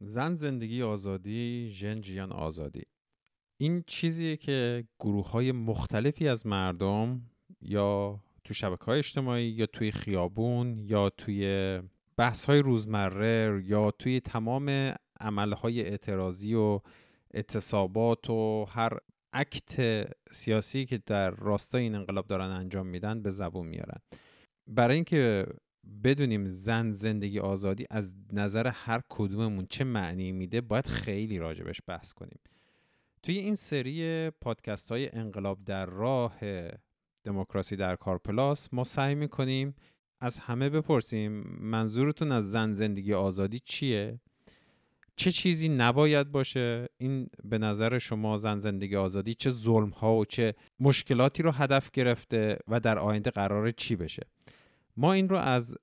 زن زندگی آزادی ژن جیان آزادی. این چیزیه که گروه های مختلفی از مردم یا تو شبکه های اجتماعی یا توی خیابون یا توی بحث های روزمره یا توی تمام عملهای اعتراضی و اعتصابات و هر اکت سیاسی که در راستای این انقلاب دارن انجام میدن به زبون میارن. برای اینکه بدونیم زن زندگی آزادی از نظر هر کدوممون چه معنی میده باید خیلی راجبش بحث کنیم. توی این سری پادکست های انقلاب در راه دموکراسی در کار پلاس ما سعی می‌کنیم از همه بپرسیم منظورتون از زن زندگی آزادی چیه؟ چه چیزی نباید باشه؟ این به نظر شما زن زندگی آزادی چه ظلم ها و چه مشکلاتی رو هدف گرفته و در آینده قرار چی بشه؟ ما این رو از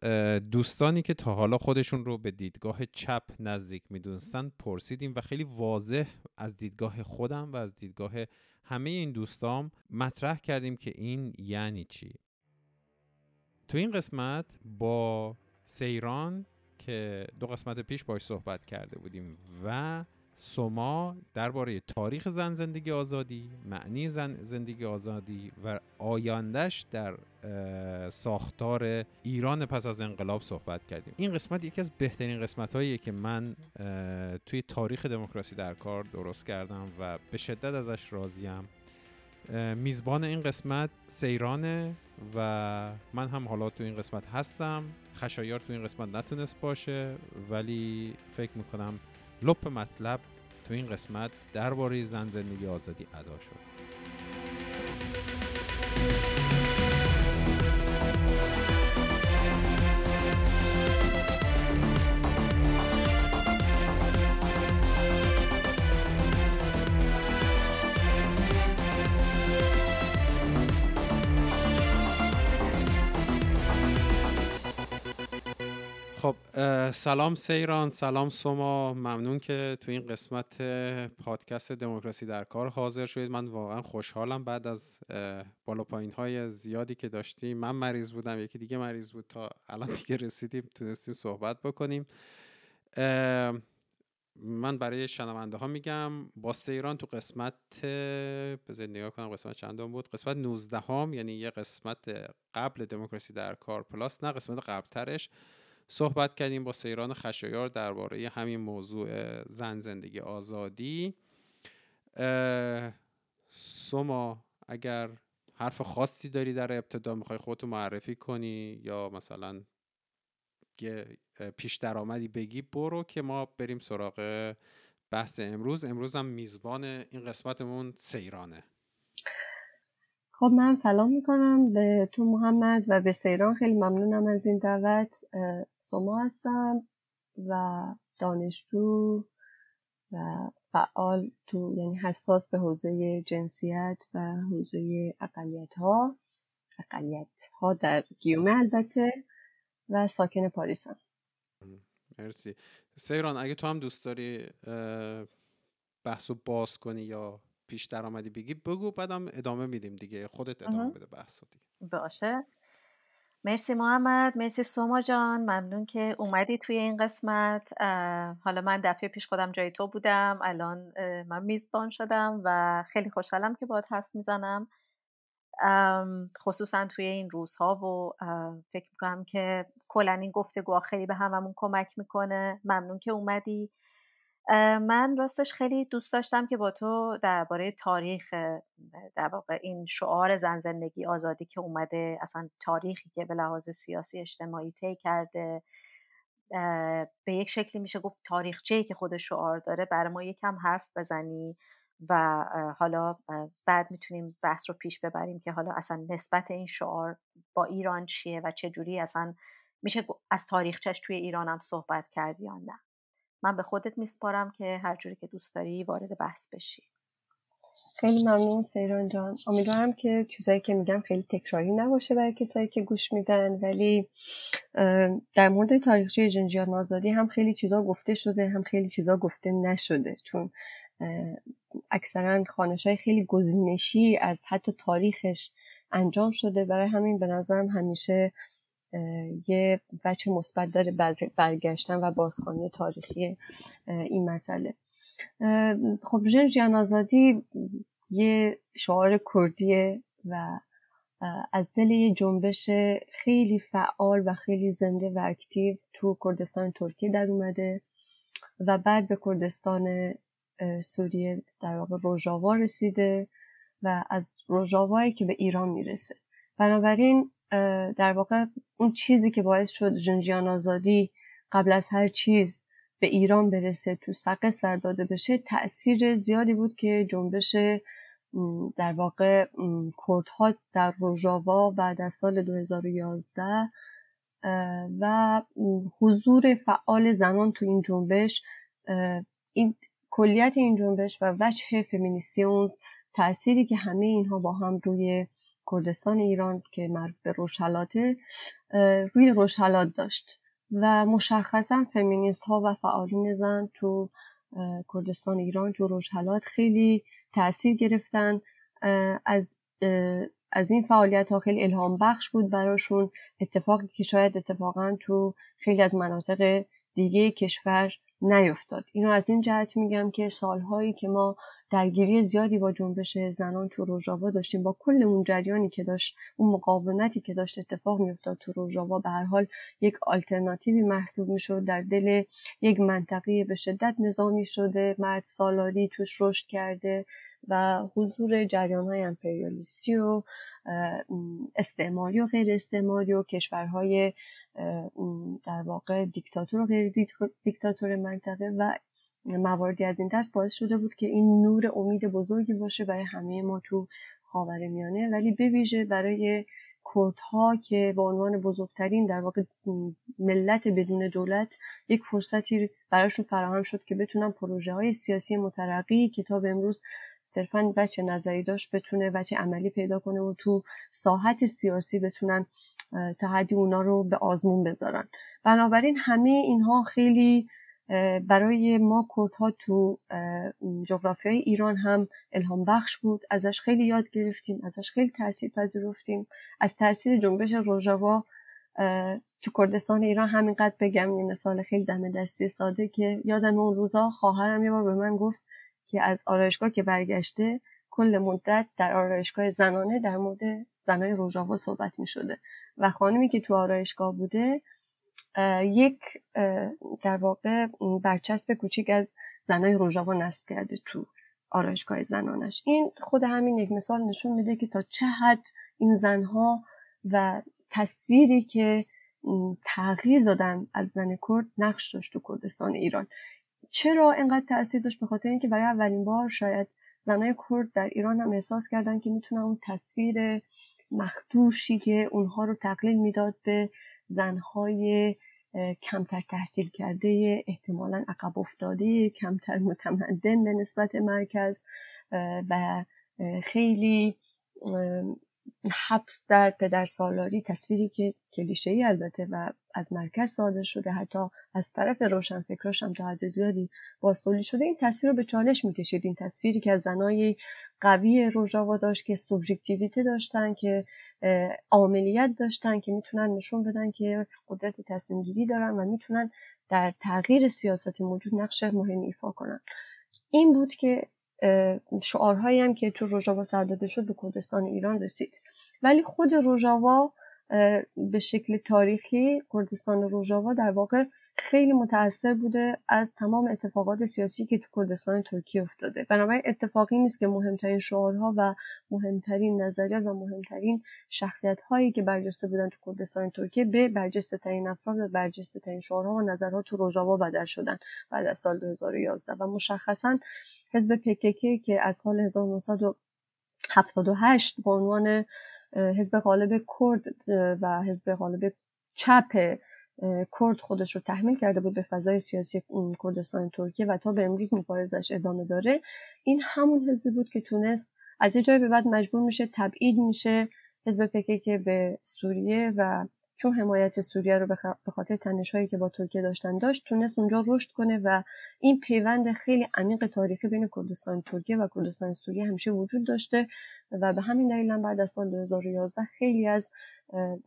دوستانی که تا حالا خودشون رو به دیدگاه چپ نزدیک می‌دونستن پرسیدیم و خیلی واضح از دیدگاه خودم و از دیدگاه همه این دوستام مطرح کردیم که این یعنی چی. تو این قسمت با سیران که دو قسمت پیش باش صحبت کرده بودیم و سوما درباره تاریخ زن زندگی آزادی معنی زن زندگی آزادی و آیندهش در ساختار ایران پس از انقلاب صحبت کردیم. این قسمت یکی از بهترین قسمت هاییه که من توی تاریخ دموکراسی در کار درست کردم و به شدت ازش راضیم. میزبان این قسمت سیرانه و من هم حالا تو این قسمت هستم. خشایار تو این قسمت نتونست باشه ولی فکر می‌کنم لپ مطلب تو این قسمت درباره زن زندگی آزادی ادا شد. خب سلام سیران سلام سوما ممنون که تو این قسمت پادکست دموکراسی در کار حاضر شدید. من واقعا خوشحالم بعد از بالا پایین های زیادی که داشتیم. من مریض بودم یکی دیگه مریض بود. تا الان دیگه رسیدیم تونستیم صحبت بکنیم. من برای شنونده ها میگم با سیران تو قسمت بذارید نگاه کنم قسمت چندم بود؟ قسمت 19 هم یعنی یه قسمت قبل دموکراسی در کار پلاس نه قسمت قبلترش. صحبت کردیم با سیران خشایار درباره همین موضوع زن زندگی آزادی. سوما اگر حرف خاصی داری در ابتدا می‌خوای خودتو معرفی کنی یا مثلا یه پیش درآمدی بگی برو که ما بریم سراغ بحث امروز. امروز هم میزبان این قسمتمون سیرانه. خب من سلام می‌کنم به تو محمد و به سیران. خیلی ممنونم از این دعوت. سوما هستم و دانشجو و فعال تو یعنی حساس به حوزه جنسیت و حوزه اقلیت ها اقلیت ها در گیومه البته و ساکن پاریسم. مرسی. سیران اگه تو هم دوست داری بحث باز کنی یا پیش درآمدی بگی بگو بعدم ادامه میدیم دیگه. خودت ادامه بده بحث دیگه. باشه. مرسی محمد. مرسی سوما جان. ممنون که اومدی توی این قسمت. حالا من دفعه پیش خودم جای تو بودم. الان من میزبان شدم و خیلی خوشحالم که باید حرف می‌زنم. خصوصا توی این روزها و فکر می‌کنم که کلا این گفتگوها خیلی به هممون کمک می‌کنه. ممنون که اومدی. من راستش خیلی دوست داشتم که با تو درباره تاریخ در واقع این شعار زن زندگی آزادی که اومده اصلا تاریخی که به لحاظ سیاسی اجتماعی طی کرده به یک شکلی میشه گفت تاریخچه‌ای که خود شعار داره برای ما یکم حرف بزنی و حالا بعد می‌تونیم بحث رو پیش ببریم که حالا اصلا نسبت این شعار با ایران چیه و چه جوری اصلا میشه از تاریخچش توی ایران هم صحبت کردی یا نه. من به خودت میسپارم که هر جوری که دوست داری وارد بحث بشی. خیلی ممنون سیران جان. امیدوارم که چیزایی که میگم خیلی تکراری نباشه برای کسایی که گوش میدن ولی در مورد تاریخچه جنجیات نازادی هم خیلی چیزا گفته شده هم خیلی چیزا گفته نشده. چون اکثرا خانش های خیلی گزینشی از حتی تاریخش انجام شده. برای همین به نظرم همیشه یه بچه مثبت داره برگشتن و بازخوانی تاریخی این مسئله. خب ژن جیان آزادی یه شعار کردیه و از دل یه جنبش خیلی فعال و خیلی زنده و اکتیو تو کردستان ترکیه در اومده و بعد به کردستان سوریه در واقع روژاوا رسیده و از روژاوایی که به ایران می‌رسه. بنابراین در واقع اون چیزی که باعث شد جنجیان آزادی قبل از هر چیز به ایران برسه تو سقه سر داده بشه تاثیر زیادی بود که جنبش در واقع کردها در روژاوا بعد از سال 2011 و حضور فعال زنان تو این جنبش این کلیت این جنبش و وجه فمینیسیون تأثیری که همه اینها با هم روی کردستان ایران که معروف به روشلاته روی روشلات داشت و مشخصا فمینیست ها و فعالین زن تو کردستان ایران تو روشلات خیلی تاثیر گرفتن. از از این فعالیت ها خیلی الهام بخش بود براشون. اتفاقی که شاید اتفاقا تو خیلی از مناطق دیگه کشور نیفتاد. اینو از این جهت میگم که سالهایی که ما درگیری زیادی با جنبش زنان تو روژاوا داشتیم. با کل اون جریانی که داشت اون مقاومتی که داشت اتفاق میافتاد تو روژاوا به هر حال یک آلترناتیوی محسوب می‌شد. در دل یک منطقه به شدت نظامی شده مرد سالاری توش رشد کرده و حضور جریان های امپریالیستی و استعماری و غیر استعماری و کشورهای در واقع دیکتاتور و غیر دیکتاتور منطقه و مواردی از این دست باعث شده بود که این نور امید بزرگی باشه برای همه ما تو خاور میانه ولی بویژه برای کردها که به عنوان بزرگترین در واقع ملت بدون دولت یک فرصتی براشون فراهم شد که بتونن پروژه های سیاسی مترقی کتاب امروز صرفا بچه نظری داشت بتونه بچه عملی پیدا کنه و تو ساحت سیاسی بتونن تا حدی اونا رو به آزمون بذارن. بنابراین همه اینها خیلی برای ما کردها تو جغرافی های ایران هم الهام بخش بود. ازش خیلی یاد گرفتیم ازش خیلی تاثیر پذیرفتیم. از تاثیر جنبش روژاوا تو کردستان ایران همینقدر بگم یه مثال خیلی دم دستی ساده که یادم اون روزا خواهرم یه بار به من گفت که از آرایشگاه که برگشته کل مدت در آرایشگاه زنانه در مورد زنای روژاوا صحبت می شده و خانمی که تو آرایشگاه بوده یک در واقع برچسب کوچیک از زنای روژاوا نصب کرده تو آرایشگاه زنانش. این خود همین یک مثال نشون میده که تا چه حد این زنها و تصویری که تغییر دادن از زن کرد نقش داشت تو کردستان ایران. چرا اینقدر تاثیر داشت؟ به خاطر اینکه برای اولین بار شاید زنای کرد در ایران هم احساس کردن که می‌تونن اون تصویر مخدوشی که اونها رو تقلیل می‌داد به زنهای کمتر تحصیل کرده احتمالا عقب افتاده کمتر متمدن به نسبت مرکز و خیلی حبس در پدر سالاری تصویری که کلیشه ای البته و از مرکز صادر شده حتی از طرف روشن فکراش هم تا حد زیادی باستولی شده این تصویر رو به چالش می‌کشید. این تصویری که از زنای قوی روژاوا داشت که سوبژکتیویته داشتن که عاملیت داشتن که می‌تونن نشون بدن که قدرت تصمیم گیری دارن و می‌تونن در تغییر سیاست موجود نقش مهمی ایفا کنن. این بود که شعارهایی هم که تو روژاوا سر داده شد به کردستان ایران رسید. ولی خود روژاوا به شکل تاریخی کردستان روژاوا در واقع خیلی متاثر بوده از تمام اتفاقات سیاسی که تو کردستان ترکیه افتاده. بنابراین اتفاقی نیست که مهمترین شعارها و مهمترین نظریات و مهمترین شخصیت هایی که برجسته بودن تو کردستان ترکیه به برجسته ترین افراد و برجسته ترین شعارها و نظرها تو روژاوا بدل شدن بعد از سال 2011 و مشخصا حزب پکک که از سال 1978 به عنوان حزب غالب کرد و حزب غالب چپ کرد خودش رو تحمیل کرده بود به فضای سیاسی کردستان ترکیه و تا به امروز مبارزش ادامه داره. این همون حزبی بود که تونست از یه جای به بعد مجبور میشه تبعید میشه حزب پکه که به سوریه و چون حمایت سوریه رو به خاطر تنشهایی که با ترکیه داشتن داشت تونست اونجا رشد کنه و این پیوند خیلی عمیق تاریخی بین کردستان ترکیه و کردستان سوریه همیشه وجود داشته و به همین دلیل بعد از سال 2011 خیلی از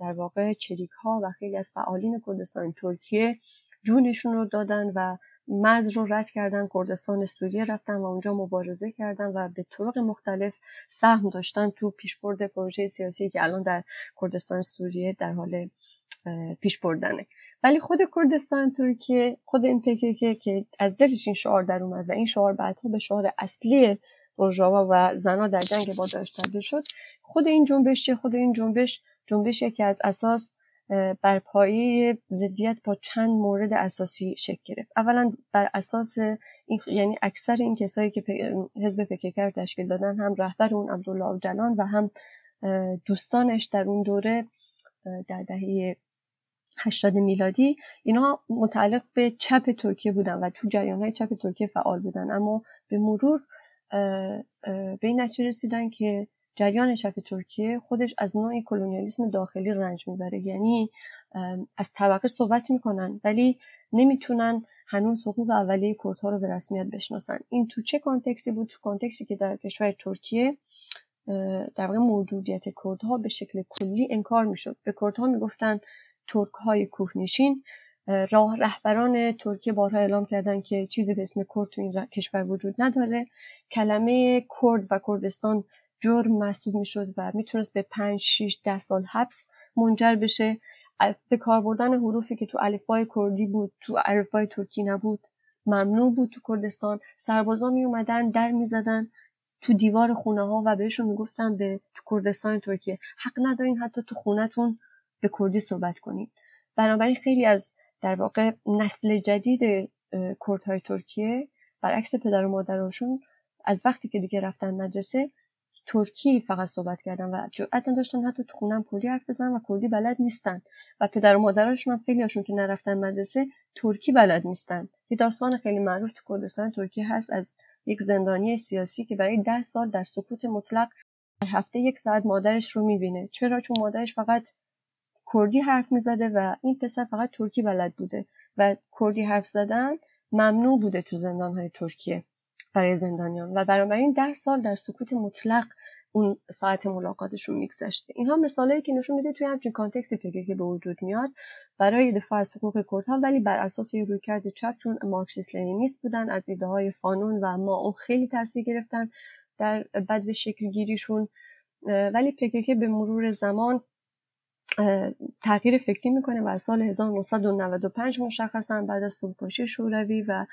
در واقع چریک ها و خیلی از فعالین کردستان ترکیه جونشون رو دادن و مرز رو رد کردن کردستان سوریه رفتن و اونجا مبارزه کردن و به طرق مختلف سهم داشتن تو پیشبرد پروژه سیاسی که الان در کردستان سوریه در حال پیش بردنه. ولی خود کردستان ترکیه خود این پکیکه که از دلش این شعار در اومد و این شعار بعدها به شعار اصلی برژاوا و زنا در جنگ با داشت شد خود این جنبش خود این جنبش جنبشی که از اساس بر پایه ضدیت با چند مورد اساسی شکل گرفت. اولا بر اساس این یعنی اکثر این کسایی که حزب پکیک رو تشکیل دادن هم رهبر اون عبدالله جلان و هم دوستانش در اون دوره در دهه 80 میلادی اینا متعلق به چپ ترکیه بودن و تو جریان های چپ ترکیه فعال بودن. اما به مرور به این نتیجه رسیدن که جریان چپ ترکیه خودش از نوع کلونیالیسم داخلی رنج می‌بره. یعنی از طبقه صحبت می‌کنن ولی نمی‌تونن هنوز حقوق اولیه کردها رو به رسمیت بشناسن. این تو چه کانتکسی بود؟ تو کانتکسی که در کشور ترکیه در واقع موجودیت کردها به شکل کلی انکار می‌شد. به کردها می‌گفتن ترک های کوهنشین راه رهبران ترکیه بارها اعلام کردن که چیزی به اسم کرد تو این کشور وجود نداره. کلمه کرد و کردستان جرم محسوب می‌شد و می‌تونست به 5 6 10 سال حبس منجر بشه. به کار بردن حروفی که تو الفبای کردی بود تو الفبای ترکی نبود. ممنوع بود تو کردستان. سربازا می اومدن در می‌زدن تو دیوار خونه ها و بهشون می‌گفتن به تو کردستان ترکیه. حق ندارین حتی تو خونهتون به کردی صحبت کنین. بنابراین خیلی از در واقع نسل جدید کردهای ترکیه برعکس پدر و مادرشون از وقتی که دیگه رفتن مدرسه ترکی فقط صحبت کردن و جرأت نداشتن حتی تو خونم کردی حرف بزنن و کردی بلد نیستن. و پدر و مادرشون هم خیلی هاشون که نرفتن مدرسه ترکی بلد نیستن. یه داستان خیلی معروف تو کردستان ترکیه هست از یک زندانی سیاسی که برای ده سال در سکوت مطلق در هفته یک ساعت مادرش رو می‌بینه. چرا؟ چون مادرش فقط کردی حرف می‌زده و این پسر فقط ترکی بلد بوده. و کردی حرف زدن ممنوع بوده تو زندانهای ترکیه. برای زندانیان و بنابراین ده سال در سکوت مطلق اون ساعت ملاقاتشون میگذشته. اینها مثالهایی که نشون میده توی همچین کانتکسی که به وجود میاد برای دفاع از حقوق کردها ولی بر اساس یه رویکرد چپ چون مارکسیست لنینیست بودن از ایده های فانون و ما اون خیلی تاثیر گرفتن در بد به شکل گیریشون ولی پکیکه به مرور زمان تغییر فکری می‌کنه و از سال 1995 مشخصا بعد از فروپاشی شوروی و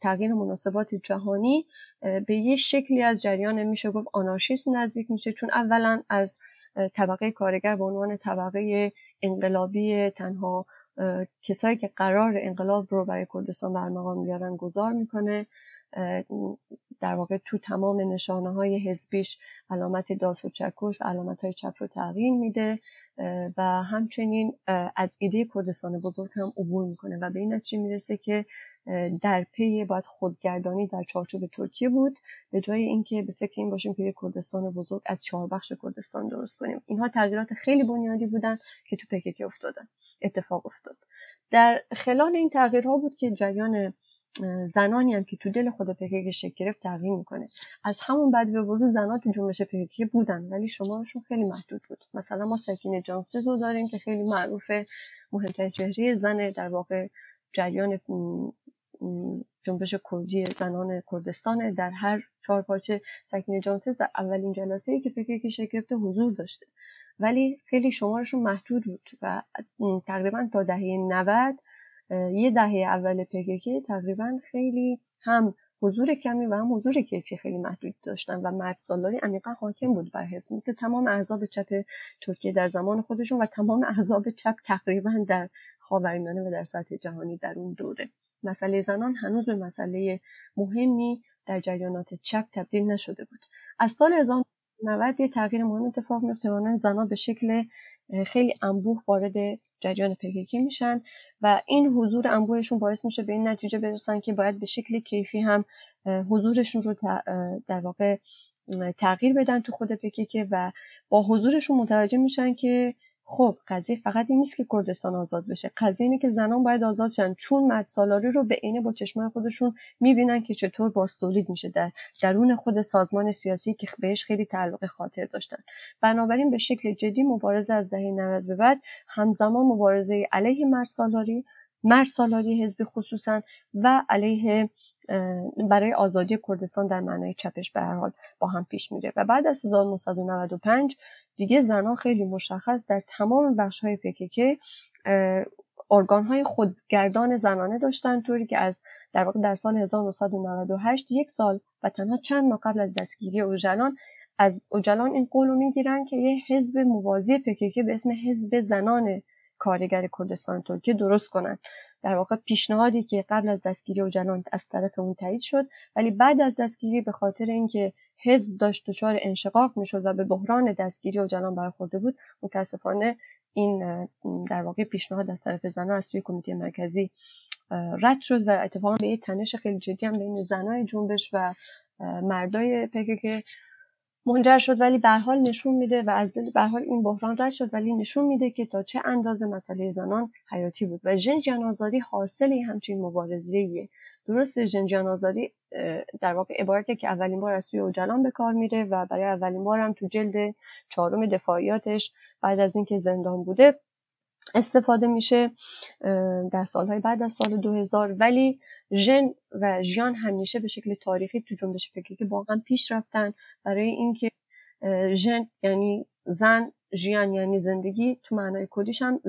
تغییر مناسبات جهانی به یه شکلی از جریان میشه گفت آنارشیست نزدیک میشه. چون اولا از طبقه کارگر به عنوان طبقه انقلابی تنها کسایی که قرار انقلاب رو برای کردستان برمقام بیارن گذار می‌کنه. در واقع تو تمام نشانه های حزبیش علامت داس و چکش و علامت های چپ رو تغییر میده و همچنین از ایده کردستان بزرگ هم عبور می‌کنه و به این نتیجه می‌رسه که در پی باید خودگردانی در چارچوب ترکیه بود به جای اینکه به فکر این باشیم که کردستان بزرگ از چهار بخش کردستان درست کنیم. اینها تغییرات خیلی بنیادی بودن که تو پکیکی افتادن اتفاق افتاد. در خلال این تغییرها بود که جریان زنانی هم که تو دل خود پکیک شکل گرفت تغییر می‌کنه. از همون بعد به ورود زنان تو جنبش پکیکی بودن ولی شمارشون خیلی محدود بود. مثلا ما سکینه جانسز رو داریم که خیلی معروفه مهمترین چهره زن در واقع جریان جنبش کردی زنان کردستان در هر چهار پارچه سکینه جانسز در اولین جلسه که پکیکی شکل گرفته حضور داشته. ولی خیلی شمارشون محدود بود و تقریبا تا دهه 90 یه دهه اول پکک تقریبا خیلی هم حضور کمی و هم حضور کیفی خیلی محدود داشتن و مرد سالاری عمیقا حاکم بود بر حزب. مثل تمام احزاب چپ ترکیه در زمان خودشون و تمام احزاب چپ تقریبا در خاورمیانه و در سطح جهانی در اون دوره. مسئله زنان هنوز به مسئله مهمی در جریانات چپ تبدیل نشده بود. از سال 1990 یه تغییر مهم اتفاق میفته زنان به شکل خیلی انبوه وارد جریان پکیکی میشن و این حضور انبوهشون باعث میشه به این نتیجه برسن که باید به شکل کیفی هم حضورشون رو در واقع تغییر بدن تو خود پکیکه و با حضورشون متوجه میشن که خب قضیه فقط این نیست که کردستان آزاد بشه. قضیه اینه که زنان باید آزاد شن. چون مرد سالاری رو به عینه با چشمای خودشون می‌بینن که چطور باستولید میشه. در درون خود سازمان سیاسی که بهش خیلی تعلق خاطر داشتن. بنابراین به شکل جدی مبارزه از دهه 90 به بعد همزمان مبارزه علیه مرد سالاری مرد سالاری حزبی خصوصا و علیه برای آزادی کردستان در معنای چپش به هر حال با هم پیش میره. و بعد از 1995 دیگه زنها خیلی مشخص در تمام بخش های پکک ارگان های خودگردان زنانه داشتن طوری که از در واقع در سال 1998 یک سال و تنها چند ماه قبل از دستگیری اوجلان از اوجلان این قول رو می‌گیرن که یه حزب موازی پکک به اسم حزب زنان کارگر کردستان ترکیه درست کنن. در واقع پیشنهادی که قبل از دستگیری اوجلان از طرف اون تایید شد ولی بعد از دستگیری به خاطر اینکه حزب داشت دچار انشقاق می‌شد و به بحران دستگیری اوجلان برخورده بود متاسفانه این در واقع پیشنهاد از طرف زنان از سوی کمیته مرکزی رد شد و اتفاقا به یه تنش خیلی جدی هم بین زنای جنبش و مردای پکک منجر شد ولی به حال نشون میده و از دل به حال این بحران رد شد ولی نشون میده که تا چه اندازه مسئله زنان حیاتی بود و جن آزادی حاصل همچین مبارزه درست جن آزادی در واقع عبارته که اولین بار از سوی اوجلان به کار میره و برای اولین بار هم تو جلد چهارم دفاعیاتش بعد از اینکه زندان بوده استفاده میشه در سالهای بعد از سال 2000 ولی ژن و ژیان همیشه به شکل تاریخی تو جنبش فکری که هم پیش رفتن برای اینکه ژن یعنی زن ژیان یعنی زندگی تو معنای کدیش هم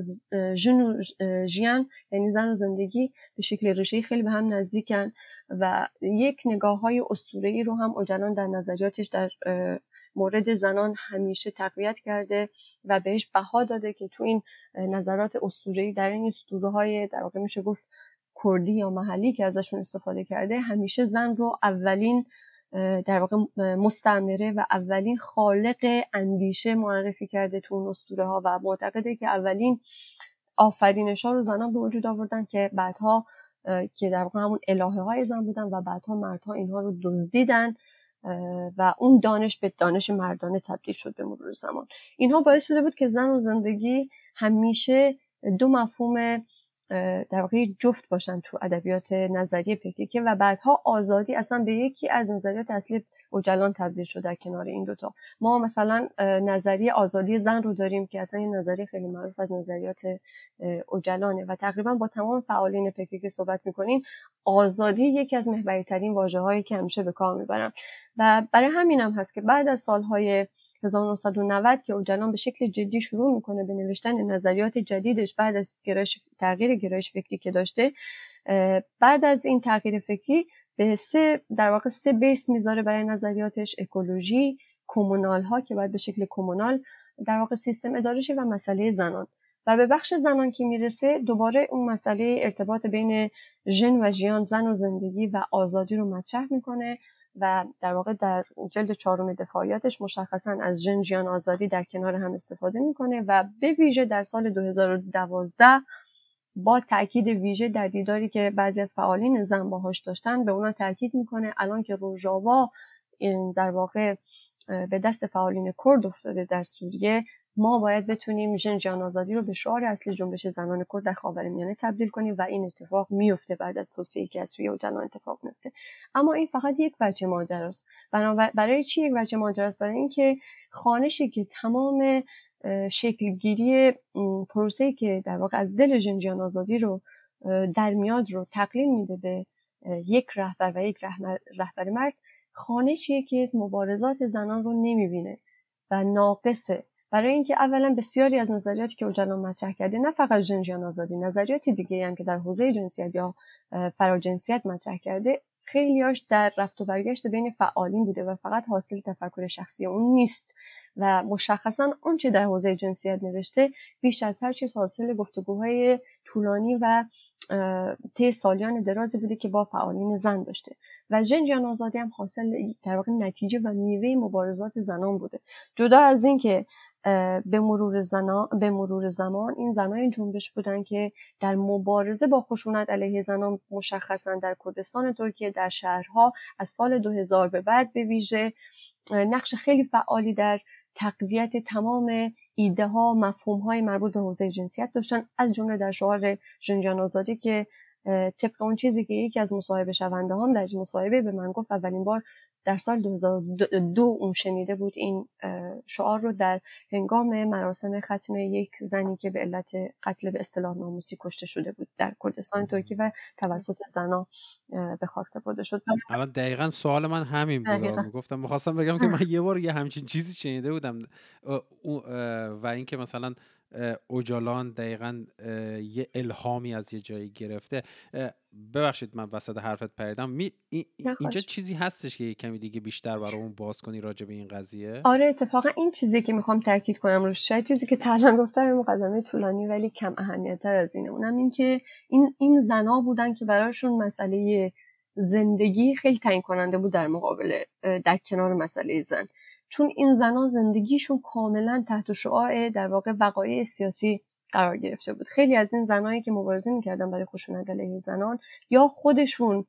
ژن و ژیان یعنی زن و زندگی به شکل رشته خیلی به هم نزدیکن و یک نگاه های ای رو هم اوجلان در نظریاتش در مورد زنان همیشه تقویت کرده و بهش بها داده که تو این نظرات اسطوره‌ای در این اسطوره های در واقع میشه گفت کردی یا محلی که ازشون استفاده کرده همیشه زن رو اولین در واقع مستعمره و اولین خالق اندیشه معرفی کرده تو اسطوره ها و معتقده که اولین آفرینش ها رو زنان به وجود آوردن که بعدها که در واقع همون الهه های زن بودن و بعدها مردها اینها رو دزدیدن و اون دانش به دانش مردانه تبدیل شد به مرور زمان. اینها باعث شده بود که زن و زندگی همیشه دو مفهوم در واقع جفت باشن تو ادبیات نظریه پکیکه و بعدها آزادی اصلا به یکی از نظریات اصلی اوجلان تبدیل شد در کنار این دوتا. ما مثلا نظریه آزادی زن رو داریم که اصلا یه نظریه خیلی معروف از نظریات اوجلانه و تقریبا با تمام فعالین پکیک صحبت می‌کنیم. آزادی یکی از محوریترین واژه هایی که همیشه به کار می‌برم و برای همین هم هست که بعد از سالهای 1990 که اوجلان به شکل جدی شروع می‌کنه به نوشتن نظریات جدیدش بعد از گرایش تغییر گرایش فکری که داشته بعد از این تغییر فکری به سه در واقع سه بیس می‌ذاره برای نظریاتش اکولوژی کومونال ها که باید به شکل کومونال در واقع سیستم اداره و مسئله زنان. و به بخش زنان که می‌رسه دوباره اون مسئله ارتباط بین ژن و ژیان زن و زندگی و آزادی رو مطرح می‌کنه. و در واقع در جلد چهارم دفاعیاتش مشخصا از ژن ژیان آزادی در کنار هم استفاده می‌کنه و به ویژه در سال 2012 با تاکید ویژه در دیداری که بعضی از فعالین زن باهاش داشتن به اونا تاکید می‌کنه. الان که روژاوا در واقع به دست فعالین کرد افتاده در سوریه ما باید بتونیم ژن جان آزادی رو به شعار اصلی جنبش زنان کرد در خاورمیانه تبدیل کنیم و این اتفاق میفته بعد از توسعه که از سوی اتفاق میفته. اما این فقط یک بچه ماجراست برای چی یک بچه ماجراست برای اینکه خانشی که تمام شکلگیری پروسه که در واقع از دل جنجان آزادی رو در میاد رو تقلیل میده به یک رهبر و یک رهبر مرد خانشیه که مبارزات زنان رو نمی‌بینه و ناقصه. برای اینکه اولا بسیاری از نظریاتی که اوجلان مطرح کرده نه فقط جنجان آزادی نظریات دیگه هم که در حوزه جنسیت یا فراجنسیت مطرح کرده خیلیاش در رفت و برگشت بین فعالین بوده و فقط حاصل تفکر شخصی اون نیست و مشخصا چه در حوزه جنسیت نوشته بیش از هر چیز حاصل گفتگوهای طولانی و طی سالیان درازی بوده که با فعالین زن داشته. و جن آزادی هم حاصل در واقع نتیجه و میوه مبارزات زنان بوده. جدا از اینکه به مرور, به مرور زمان این زنای جنبش بودن که در مبارزه با خشونت علیه زنان مشخصا در کردستان ترکیه در شهرها از سال 2000 به بعد به ویژه نقش خیلی فعالی در تقویت تمام ایده ها مفهوم های مربوط به حوزه جنسیت داشتن. از جمله در شعار ژنجان آزادی که طبق اون چیزی که یکی از مصاحبه شونده هم در مصاحبه به من گفت اولین بار در سال 2002 اون شنیده بود این شعار رو در هنگام مراسم ختم یک زنی که به علت قتل به اصطلاح ناموسی کشته شده بود در کردستان ترکیه و توسط زنا به خاک سپرده شد. الان دقیقا سوال من همین بود. گفتم می‌خواستم بگم که من یه بار یه همچین چیزی شنیده بودم. و اینکه مثلا اوجالان دقیقا یه الهامی از یه جایی گرفته. ببخشید من وسط حرفت پریدم. می... اینجا چیزی هستش که یه کمی دیگه بیشتر برای اون باز کنی راجع به این قضیه؟ آره اتفاقا این چیزی که می‌خوام تاکید کنم روش شاید چیزی که تلان گفتم مقدمه طولانی ولی کم اهمیت تر از اینه اونم این که این این زنا بودن که براشون مسئله زندگی خیلی تعیین کننده بود در مقابل در کنار مسئله زن. چون این زنها زندگیشون کاملا تحت شعاع در واقع وقایع سیاسی قرار گرفته بود. خیلی از این زنایی که مبارزه می‌کردن برای خشونت علیه زنان یا خودشون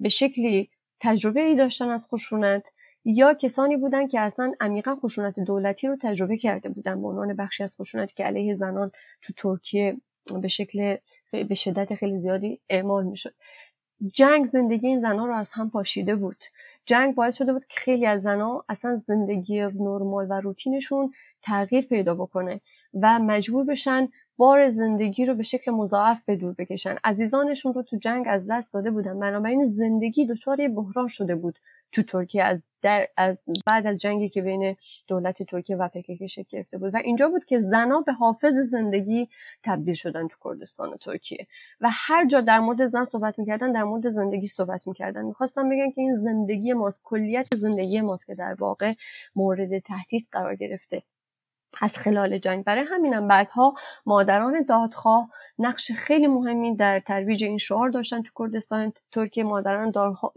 به شکلی تجربه ای داشتن از خشونت یا کسانی بودن که اصلا عمیقا خشونت دولتی رو تجربه کرده بودن به عنوان بخشی از خشونتی که علیه زنان تو ترکیه به شکل به شدت خیلی زیادی اعمال می‌شد. جنگ زندگی این زنها رو از هم پاشیده بود. جنگ باعث شده بود که خیلی از زنها اصلا زندگی نرمال و روتینشون تغییر پیدا بکنه و مجبور بشن بار زندگی رو به شکل مضاعف به دور بکشن. عزیزانشون رو تو جنگ از دست داده بودن. بنابراین زندگی دچار بحران شده بود تو ترکیه. از, در از بعد از جنگی که بین دولت ترکیه و پکک شکل گرفته بود. و اینجا بود که زنها به حافظ زندگی تبدیل شدن تو کردستان ترکیه. و هر جا در مورد زن صحبت می‌کردن در مورد زندگی صحبت می‌کردن. می‌خواستم بگن که این زندگی ماست کلیت زندگی ماست که در واقع مورد تهدید قرار گرفته. از خلال جنگ. برای همینم بعدها مادران دادخواه نقش خیلی مهمی در ترویج این شعار داشتن تو کردستان ترکیه. مادران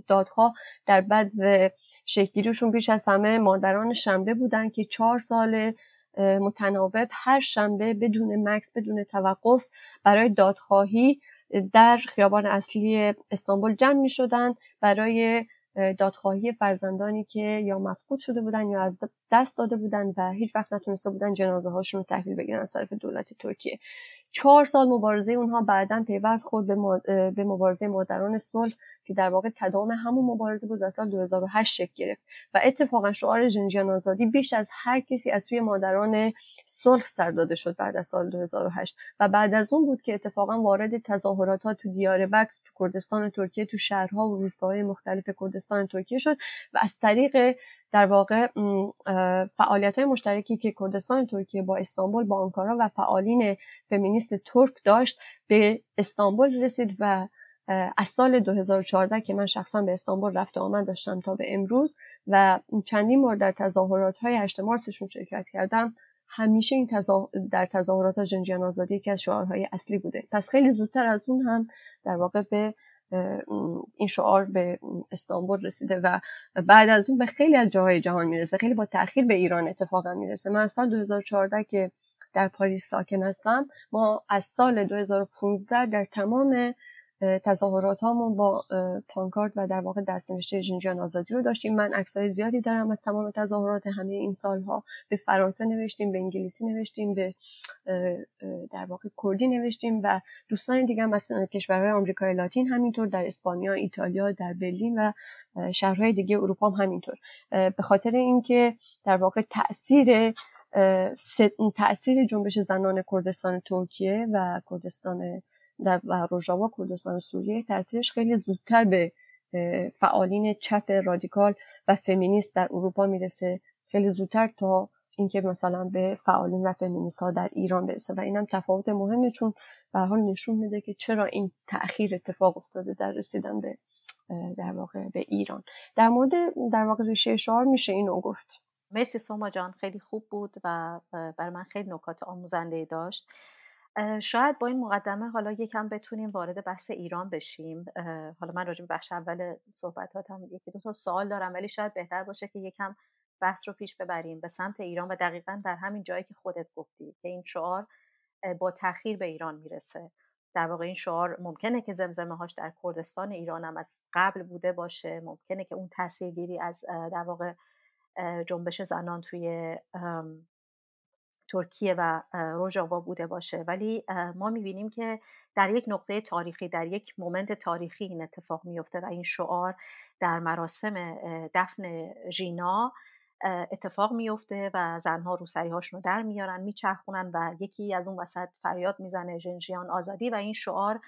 دادخواه در بعد و شکلگیریشون بیش از همه مادران شنبه بودن که چهار سال متناوب هر شنبه بدون مکس بدون توقف برای دادخواهی در خیابان اصلی استانبول جمع می شدن برای دادخواهی فرزندانی که یا مفقود شده بودن یا از دست داده بودن و هیچ وقت نتونسته بودن جنازه هاشون رو تحویل بگیرن از طرف دولت ترکیه. چهار سال مبارزه اونها بعدا پیوند خورد به مبارزه مادران صلح که در واقع تداوم همون مبارزه بود و سال 2008 شکل گرفت. و اتفاقا شعار جنجیان آزادی بیش از هر کسی از سوی مادران صلح سر داده شد بعد از سال 2008 و بعد از اون بود که اتفاقا وارد تظاهرات ها تو دیار بک تو کردستان ترکیه تو شهرها و روستاهای مختلف کردستان ترکیه شد و از طریق در واقع فعالیت های مشترکی که کردستان ترکیه با استانبول با آنکارا و فعالین فمینیست ترک داشت به استانبول رسید و از سال 2014 که من شخصا به استانبول رفت آمد داشتم تا به امروز و چندین بار در تظاهرات های 8 مارسشون شرکت کردم. همیشه این در تظاهرات جنجیان آزادی که از شعارهای اصلی بوده. پس خیلی زودتر از اون هم در واقع به این شعار به استانبول رسیده و بعد از اون به خیلی از جاهای جهان می‌رسه. خیلی با تاخیر به ایران اتفاقا می‌رسه. من از سال 2014 که در پاریس ساکن هستم ما از سال 2015 در تمام تظاهرات با پانکارت و در واقع دستنوشته جنجان آزادی رو داشتیم. من عکسای زیادی دارم از تمام تظاهرات همه این سالها. به فرانسه نوشتیم به انگلیسی نوشتیم به در واقع کردی نوشتیم و دوستان دیگه هم از کشورهای آمریکای لاتین همینطور در اسپانیا ایتالیا در برلین و شهرهای دیگه اروپا هم همینطور. به خاطر اینکه در واقع تاثیر تاثیر جنبش زنان کردستان ترکیه و کردستان در روژاوا کردستان سوریه تاثیرش خیلی زودتر به فعالین چپ رادیکال و فمینیست در اروپا می‌رسه. خیلی زودتر تا اینکه مثلا به فعالین و فمینیست ها در ایران برسه. و اینم تفاوت مهمه چون به حال نشون میده که چرا این تاخیر اتفاق افتاده در رسیدن به در واقع به ایران. در مورد در واقع ریشه شعار میشه اینو گفت. مرسی سوما جان خیلی خوب بود و برای من خیلی نکات آموزنده داشت. شاید با این مقدمه حالا یکم بتونیم وارد بحث ایران بشیم. حالا من راجع به بخش اول صحبتاتم یکی دو تا سوال دارم ولی شاید بهتر باشه که یکم بحث رو پیش ببریم. به سمت ایران و دقیقا در همین جایی که خودت گفتی که این شعار با تاخیر به ایران می‌رسه. در واقع این شعار ممکنه که زمزمه هاش در کردستان ایران هم از قبل بوده باشه. ممکنه که اون تاثیرگیری از در واقع جنبش زنان توی ترکیه و روژاوا بوده باشه. ولی ما می‌بینیم که در یک نقطه تاریخی در یک مومنت تاریخی این اتفاق میفته و این شعار در مراسم دفن ژینا اتفاق میفته و زنها روسری هاشون رو در میارن میچرخونن و یکی از اون وسط فریاد می‌زنه ژنژیان آزادی و این شعار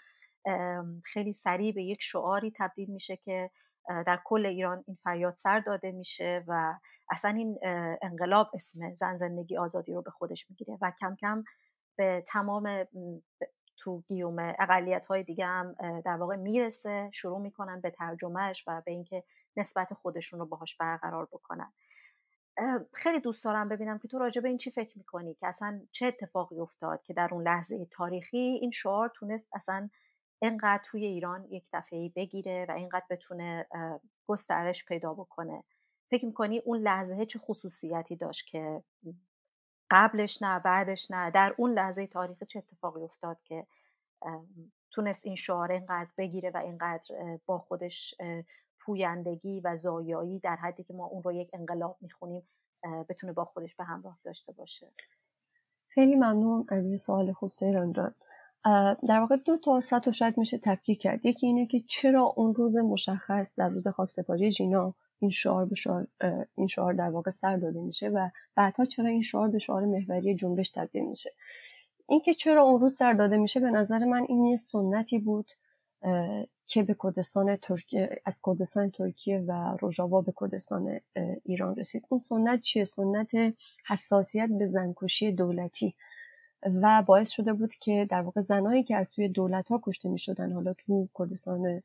خیلی سریع به یک شعاری تبدیل میشه که در کل ایران این فریاد سر داده میشه و اصلا این انقلاب اسم زن زندگی آزادی رو به خودش می‌گیره و کم کم به تمام تو گیوم اقلیت های دیگه هم در واقع می‌رسه شروع می‌کنن به ترجمهش و به اینکه نسبت خودشون رو باهاش برقرار بکنن. خیلی دوست دارم ببینم که تو راجع به این چی فکر می‌کنی؟ که اصلا چه اتفاقی افتاد که در اون لحظه تاریخی این شعار تونست اصلا اینقدر توی ایران یک دفعه بگیره و اینقدر بتونه گسترش پیدا بکنه. فکر می‌کنی اون لحظه چه خصوصیتی داشت که قبلش نه بعدش نه در اون لحظه تاریخی چه اتفاقی افتاد که تونست این شعار اینقدر بگیره و اینقدر با خودش پویندگی و زایایی در حدی که ما اون رو یک انقلاب می‌خونیم بتونه با خودش به همراه داشته باشه؟ خیلی ممنون از این سوال خوب سیران جان. در واقع دو تا سطح شاید میشه تفکیک کرد. یکی اینه که چرا اون روز مشخص در روز خاکسپاری جینا این شعار به شعار این شعار در واقع سر داده میشه و بعدها چرا این شعار به شعار محوری جنبش تبدیل میشه. اینکه چرا اون روز سر داده میشه به نظر من این یه سنتی بود که به کردستان ترکیه از کردستان ترکیه و روژاوا به کردستان ایران رسید. اون سنت چیه؟ سنت حساسیت به زنکشی دولتی. و باعث شده بود که در واقع زنایی که از سوی دولت ها کشته می شدن حالا تو کردستان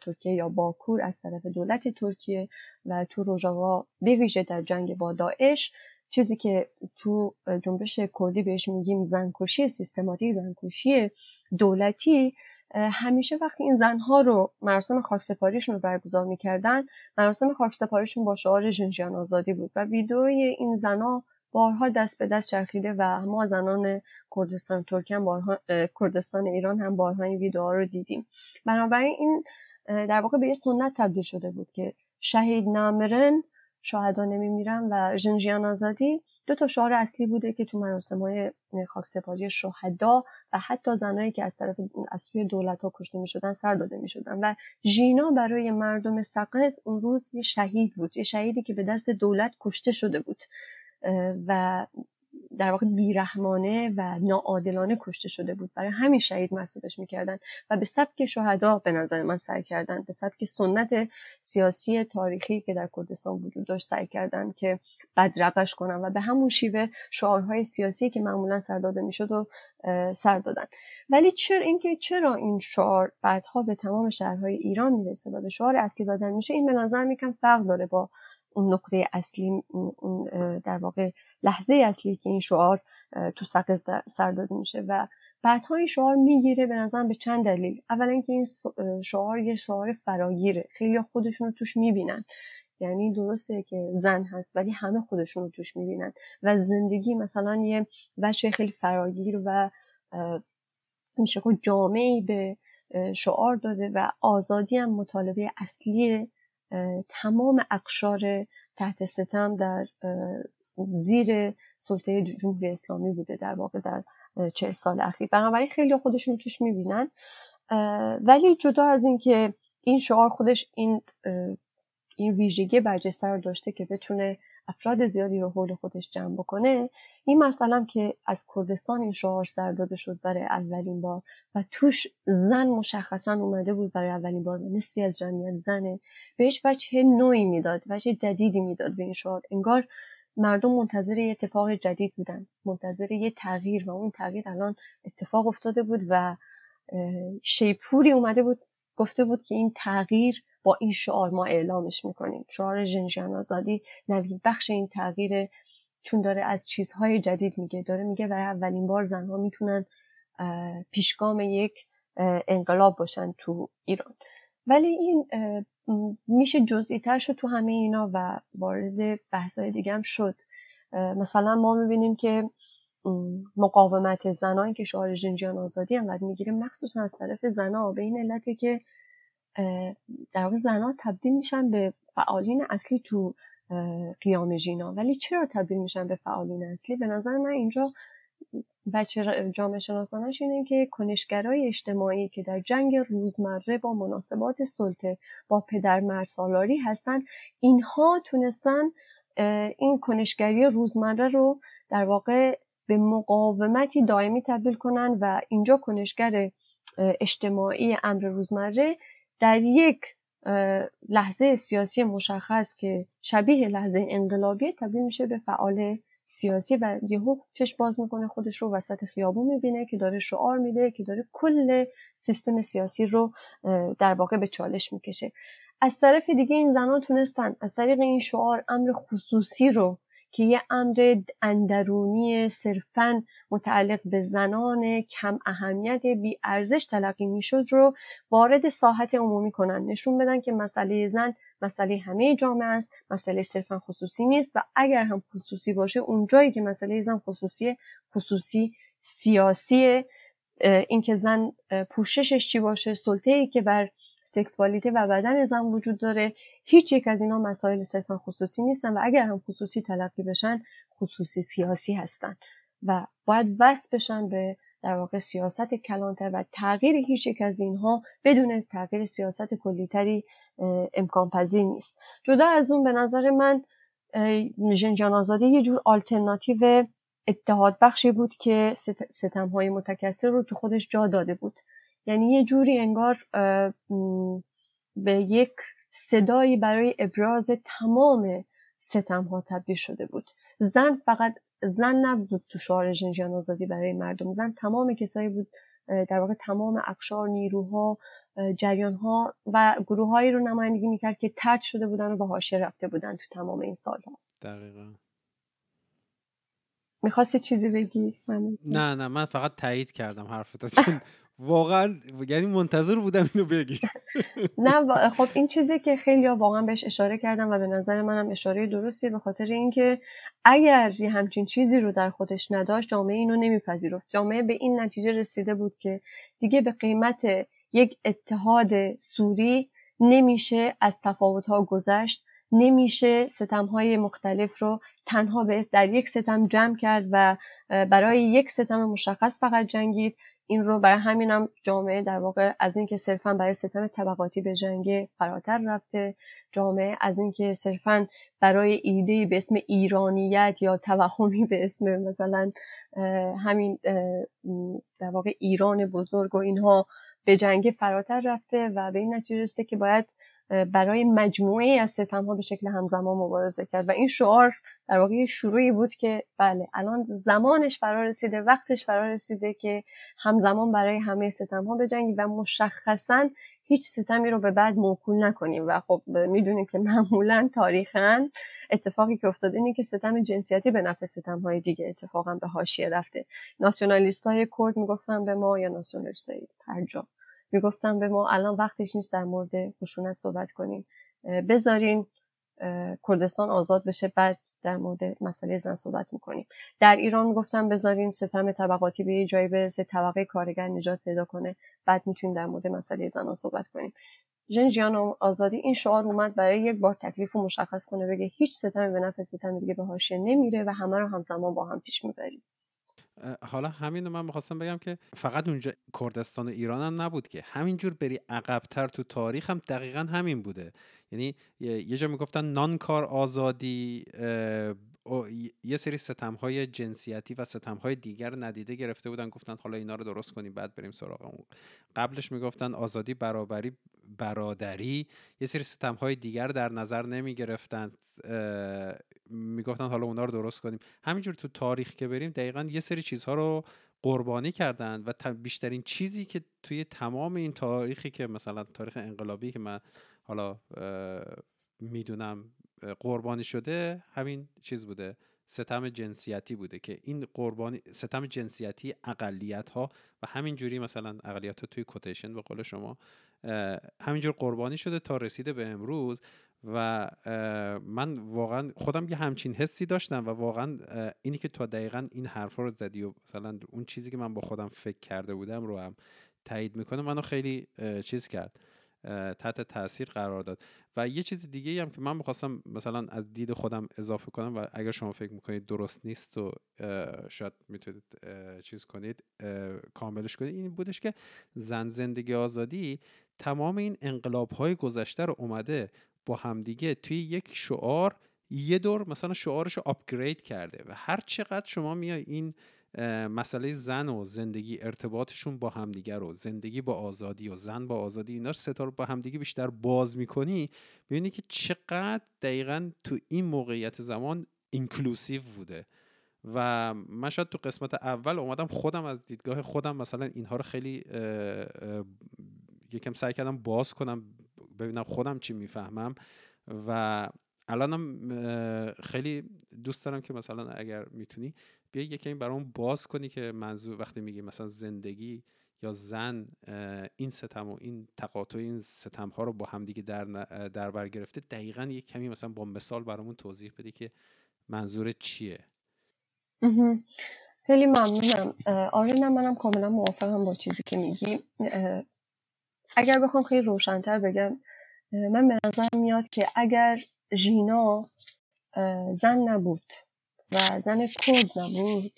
ترکیه یا باکور از طرف دولت ترکیه و تو روژاوا به ویژه در جنگ با داعش چیزی که تو جنبش کردی بهش میگیم زنکشی سیستماتیک زنکشی دولتی همیشه وقتی این زنها رو مراسم خاکسپاریشون رو برگزار می‌کردن مراسم خاکسپاریشون با شعار ژنژیان آزادی بود و ویدئوی این زنها بارها دست به دست چرخیده و ما زنان کردستان ترکیه بارها کردستان ایران هم بارها این ویدئوها رو دیدیم. بنابراین این در واقع به یه سنت تبدیل شده بود که شهید نامرن شهدا نمیمیرن و ژنژیان آزادی دو تا شعار اصلی بوده که تو مراسم های خاکسپاری شهدا و حتی زنایی که از طرف از سوی دولت ها کشته می شدن سر داده می شدن و ژینا برای مردم سقز اون روز یه شهید بود یه شهیدی که به دست دولت کشته شده بود. و در واقع بیرحمانه و ناعادلانه کشته شده بود. برای همین شهید محسوبش می‌کردن. و به سبک شهدا به نظر من سعی کردن. به سبک سنت سیاسی تاریخی که در کردستان وجود داشت سعی کردن که بدرقش کنن و به همون شیوه شعارهای سیاسی که معمولا سر داده می‌شد و سر دادن. ولی چرا اینکه چرا این شعار بعدها به تمام شهرهای ایران می‌رسه و به شعار اصلی دادن میشه این به نظر میکن فرق داره با اون نقطه اصلی اون در واقع لحظه اصلی که این شعار تو سقز سر داده میشه و بعدها این شعار می‌گیره به نظرم به چند دلیل. اولا اینکه این شعار یه شعار فراگیره. خیلی خودشون رو توش می‌بینن. یعنی درسته که زن هست ولی همه خودشون رو توش می‌بینن. و زندگی مثلا یه وجه خیلی فراگیر و میشه که جامعی به شعار داده و آزادی هم مطالبه اصلی تمام اقشار تحت ستم در زیر سلطه جمهوری اسلامی بوده در واقع در چه سال اخیر. بنابراین خیلی خودشون توش می‌بینن. ولی جدا از اینکه این شعار خودش این این ویژگی برجسته رو داشته که بتونه افراد زیادی رو حول خودش جمع بکنه این مثلا که از کردستان این شعار سر داده شد برای اولین بار و توش زن مشخصا اومده بود برای اولین بار و نصفی از جمعیت زنه بهش وجه نوعی می‌داد وجه جدیدی می‌داد به این شعار. انگار مردم منتظر یه اتفاق جدید بودن منتظر یه تغییر و اون تغییر الان اتفاق افتاده بود و شیپوری اومده بود گفته بود که این تغییر با این شعار ما اعلامش می‌کنیم. شعار ژنژن آزادی نوید بخش این تغییر چون داره از چیزهای جدید میگه. داره میگه برای اولین بار زنها می‌تونن پیشگام یک انقلاب باشن تو ایران. ولی این میشه جزئی تر شد تو همه اینا و وارد بحثای دیگه هم شد. مثلا ما می‌بینیم که مقاومت زنایی که شعار ژنژیان آزادی انقدر می‌گیره مخصوصا از طرف زنها. به این علتی که در واقع زنها تبدیل میشن به فعالین اصلی تو قیام ژینا. ولی چرا تبدیل میشن به فعالین اصلی؟ به نظر من اینجا بچه جامعه شناسانش اینه که کنشگرای اجتماعی که در جنگ روزمره با مناسبات سلطه با پدر مرد سالاری هستن اینها تونستن این کنشگری روزمره رو در واقع به مقاومتی دائمی تبدیل کنن و اینجا کنشگر اجتماعی امر روزمره در یک لحظه سیاسی مشخص که شبیه لحظه انقلابی تبدیل میشه به فعال سیاسی و یهو چش باز می‌کنه خودش رو وسط خیابون می‌بینه که داره شعار میده که داره کل سیستم سیاسی رو در واقع به چالش می‌کشه. از طرف دیگه این زنان تونستن از طریق این شعار امر خصوصی رو که یه امر اندرونی صرفا متعلق به زنان کم اهمیت بی ارزش تلقی می‌شد رو وارد ساحت عمومی کنن. نشون بدن که مسئله زن مسئله همه جامعه است مسئله صرفا خصوصی نیست و اگر هم خصوصی باشه اونجایی که مسئله زن خصوصی خصوصی سیاسی اینکه زن پوششش چی باشه سلطه ای که بر سکسوالیته و بدن زن وجود داره. هیچ یک از اینا مسائل صرفا خصوصی نیستن و اگر هم خصوصی تلقی بشن خصوصی سیاسی هستن و باید وصل بشن به در واقع سیاست کلانتر و تغییر هیچ یک از اینها بدون تغییر سیاست کلیتری امکان پذیر نیست. جدا از اون به نظر من ژنجان آزادی یه جور آلترناتیو اتحاد بخشی بود که ستم های متکثر رو تو خودش جا داده بود. یعنی یه جوری انگار به یک صدایی برای ابراز تمام ستم ها تبدیل شده بود. زن فقط زن نبود تو شعار ژنژان آزادی برای مردم. زن تمام کسایی بود در واقع تمام اقشار نیروها جریان ها و گروههایی رو نمایندگی می‌کرد که ترد شده بودن و به حاشیه رفته بودن تو تمام این سالها. دقیقا. می‌خواستی چیزی بگی؟ من نه نه من فقط تایید کردم حرفتو چون واقعا یعنی منتظر بودم اینو بگی. نه خب این چیزی که خیلی واقعا بهش اشاره کردم و به نظر منم اشاره درستیه به خاطر اینکه اگر یه همچین چیزی رو در خودش نداشت جامعه اینو نمیپذیرفت. جامعه به این نتیجه رسیده بود که دیگه به قیمت یک اتحاد سوری نمیشه از تفاوتها گذشت نمیشه ستمهای مختلف رو تنها به در یک ستم جمع کرد و برای یک ستم مشخص فقط جنگید. این رو برای همینم جامعه در واقع از اینکه صرفا برای ستم طبقاتی به جنگ فراتر رفته جامعه از اینکه صرفا برای ایده به اسم ایرانیت یا توهمی به اسم مثلا همین در واقع ایران بزرگ و اینها به جنگ فراتر رفته و به این نتیجه رسیده که باید برای مجموعه از ستم ها به شکل همزمان مبارزه کرد. و این شعار در واقع شروعی بود که بله الان زمانش فرا رسیده وقتش فرا رسیده که همزمان برای همه ستم ها بجنگیم و مشخصا هیچ ستمی رو به بعد موکول نکنیم. و خب می‌دونیم که معمولا تاریخا اتفاقی که افتاده اینه که ستم جنسیتی به نفع ستم های دیگه اتفاقا به حاشیه رفته. ناسیونالیست های کرد می‌گفتن به ما یا ناسیونالیست های پرجا می‌گفتن به ما الان وقتش نیست در مورد خشونت صحبت کنیم. بذارین کردستان آزاد بشه بعد در مورد مسئله زن صحبت می‌کنیم. در ایران گفتم بذارین ستم طبقاتی به یه جایی برسه طبقه کارگر نجات پیدا کنه بعد می‌تونیم در مورد مسئله زن صحبت کنیم. ژن جیان آزادی این شعار اومد برای یک بار تکلیف رو مشخص کنه بگه هیچ ستمی به نفع ستم دیگه به حاشیه نمیره و همه رو همزمان با هم پیش می‌بریم. حالا همین رو من می‌خواستم بگم که فقط اونجا کردستان ایران هم نبود که. همینجور بری عقبتر تو تاریخ هم دقیقا همین بوده. یعنی یه جا می‌گفتن نانکار آزادی یه سری ستم های جنسیتی و ستم های دیگر ندیده گرفته بودن. گفتن حالا اینا رو درست کنیم بعد بریم سراغ اون. قبلش می‌گفتن آزادی برابری برادری. یه سری ستم های دیگر در نظر نمی گرفتن می‌گفتن حالا اونا رو درست کنیم. همینجور تو تاریخ که بریم دقیقا یه سری چیزها رو قربانی کردن و بیشترین چیزی که توی تمام این تاریخی که مثلا تاریخ انقلابی که من حالا می‌دونم قربانی شده همین چیز بوده. ستم جنسیتی بوده که این قربانی ستم جنسیتی اقلیت ها و همین جوری مثلا اقلیت ها توی کوتیشن به قول شما همینجور قربانی شده تا رسیده به امروز و من واقعا خودم یه همچین حسی داشتم و واقعا اینی که تو دقیقا این حرفا رو زدی و مثلا اون چیزی که من با خودم فکر کرده بودم رو هم تایید می‌کنه منو خیلی چیز کرد تحت تاثیر قرار داد. و یه چیز دیگه هم که من می‌خواستم مثلا از دید خودم اضافه کنم و اگر شما فکر می‌کنید درست نیست و شاید می‌تونید چیز کنید کاملش کنید این بودش که زن زندگی آزادی تمام این انقلاب های گذشته رو اومده همدیگه توی یک شعار یه دور مثلا شعارش رو آپگرید کرده و هر چقدر شما میای این مسئله زن و زندگی ارتباطشون با همدیگه رو زندگی با آزادی و زن با آزادی اینا رو با همدیگه بیشتر باز می‌کنی ببینی که چقدر دقیقا تو این موقعیت زمان اینکلوسیو بوده. و من شاید تو قسمت اول اومدم خودم از دیدگاه خودم مثلا اینها رو خیلی یکم سعی کردم باز کنم ببینم خودم چی می‌فهمم. و الانم خیلی دوست دارم که مثلا اگر می‌تونی بیا یکی برام باز کنی که منظور وقتی میگی مثلا زندگی یا زن این ستم و این تقاطع این ستم ها رو با همدیگه در, در بر گرفته دقیقا یک کمی مثلا با مثال برامون توضیح بدی که منظور چیه. خیلی ممنونم. آره نه منم کاملا موافقم با چیزی که میگی. اگر بخوام خیلی روشنتر بگم من به نظر میاد که اگر ژینا زن نبود و زن کرد نبود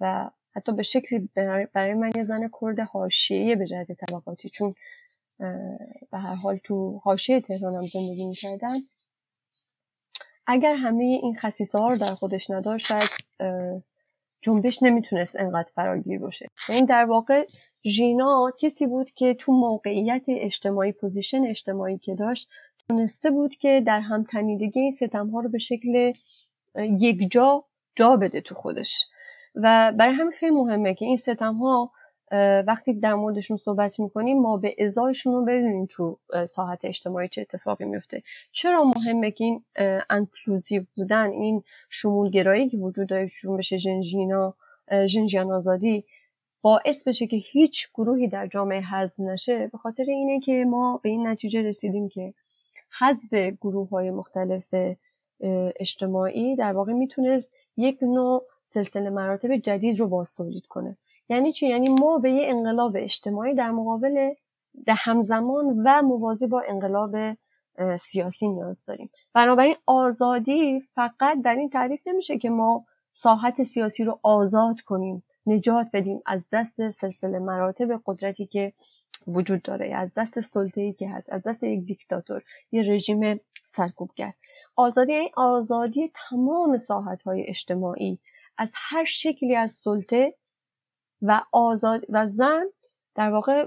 و حتی به شکلی برای من یه زن کرد حاشیه به جهت طبقاتی چون به هر حال تو حاشیه تهرانم زندگی می‌کردم اگر همه این خصیصه ها رو در خودش نداشت جنبش نمی‌تونست انقدر فراگیر باشه. این در واقع ژینا کسی بود که تو موقعیت اجتماعی position اجتماعی که داشت تونسته بود که درهم‌تنیدگی این ستم ها رو به شکل یک جا جا بده تو خودش. و برای همین خیلی مهمه که این ستم ها وقتی در موردشون صحبت می‌کنیم ما به ازایشون رو بدونیم تو ساحت اجتماعی چه اتفاقی میفته چرا مهمه که این انکلوزیو بودن این شمولگرایی که وجود داره جنبش ژنژینا ژنژیان آزادی باعث بشه که هیچ گروهی در جامعه حذف نشه؟ به خاطر اینه که ما به این نتیجه رسیدیم که حذف گروه های مختلف اجتماعی در واقع می‌تونه یک نوع سلسله مراتب جدید رو باز تولید کنه. یعنی چی؟ یعنی ما به یه انقلاب اجتماعی در مقابل در همزمان و موازی با انقلاب سیاسی نیاز داریم. بنابراین آزادی فقط در این تعریف نمیشه که ما ساحت سیاسی رو آزاد کنیم نجات بدیم از دست سلسله مراتب قدرتی که وجود داره از دست سلطه‌ای که هست از دست یک دیکتاتور یه رژیم سرکوبگر. آزادی این آزادی تمام ساحت اجتماعی از هر شکلی از سلطه و آزاد و زن در واقع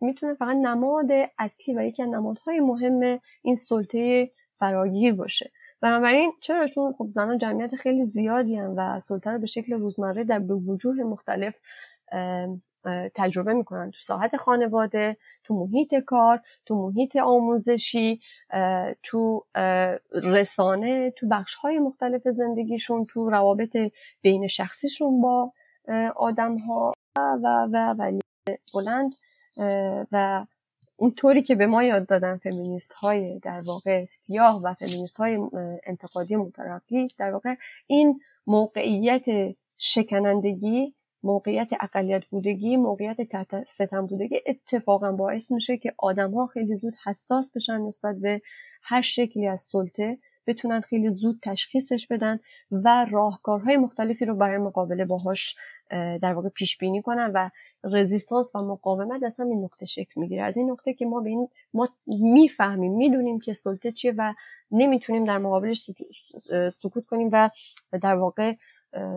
می‌تونه فقط نماد اصلی و یکی از نمادهای مهم این سلطه فراگیر باشه. بنابراین چرا؟ چون خب زنان جمعیت خیلی زیادی هم و سلطه رو به شکل روزمره در به وجوه مختلف تجربه می‌کنن تو ساحت خانواده تو محیط کار تو محیط آموزشی تو رسانه تو بخش های مختلف زندگیشون تو روابط بین شخصیشون با آدم ها و و ولی بلند و اونطوری که به ما یاد دادن فمینیست های در واقع سیاه و فمینیست های انتقادی مترقی در واقع این موقعیت شکنندگی موقعیت اقلیت بودگی موقعیت تحت ستم بودگی اتفاقا باعث میشه که آدم ها خیلی زود حساس بشن نسبت به هر شکلی از سلطه بتونن خیلی زود تشخیصش بدن و راهکارهای مختلفی رو برای مقابله باهاش در واقع پیش بینی کنن و رزیستانس و مقاومت از همین نقطه شکل می‌گیره. از این نقطه که ما به این ما می‌فهمیم می‌دونیم که سلطه چیه و نمی‌تونیم در مقابلش سکوت کنیم و در واقع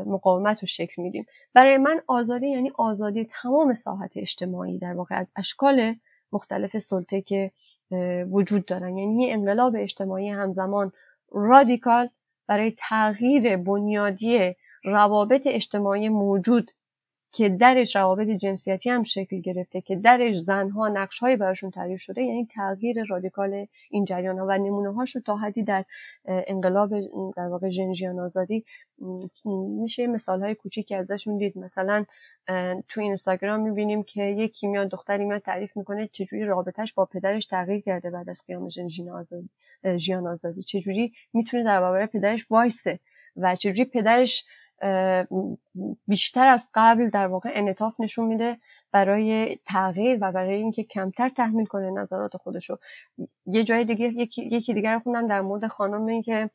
مقاومت رو شکل میدیم. برای من آزادی یعنی آزادی تمام ساحت اجتماعی در واقع از اشکال مختلف سلطه که وجود دارن. یعنی انقلاب اجتماعی همزمان رادیکال برای تغییر بنیادی روابط اجتماعی موجود که درش روابط جنسیتی هم شکل گرفته که درش زنها نقش هایی براشون تعریف شده یعنی تغییر رادیکال این جریان ها و نمونه هاش رو تا حدی در انقلاب در واقع جنجیان آزادی میشه مثال های کوچیکی ازشون دید. مثلا تو اینستاگرام می‌بینیم که یک کیمیا دختری میاد تعریف می‌کنه چجوری رابطهش با پدرش تغییر کرده بعد از قیام جنجیان آزادی. چجوری می‌تونه در برابر پدرش وایسه و چجوری پدرش بیشتر از قبل در واقع انعطاف نشون میده برای تغییر و برای اینکه کمتر تحمیل کنه نظرات خودشو. یه جای دیگه یکی, یکی دیگر خوندم در مورد خانم که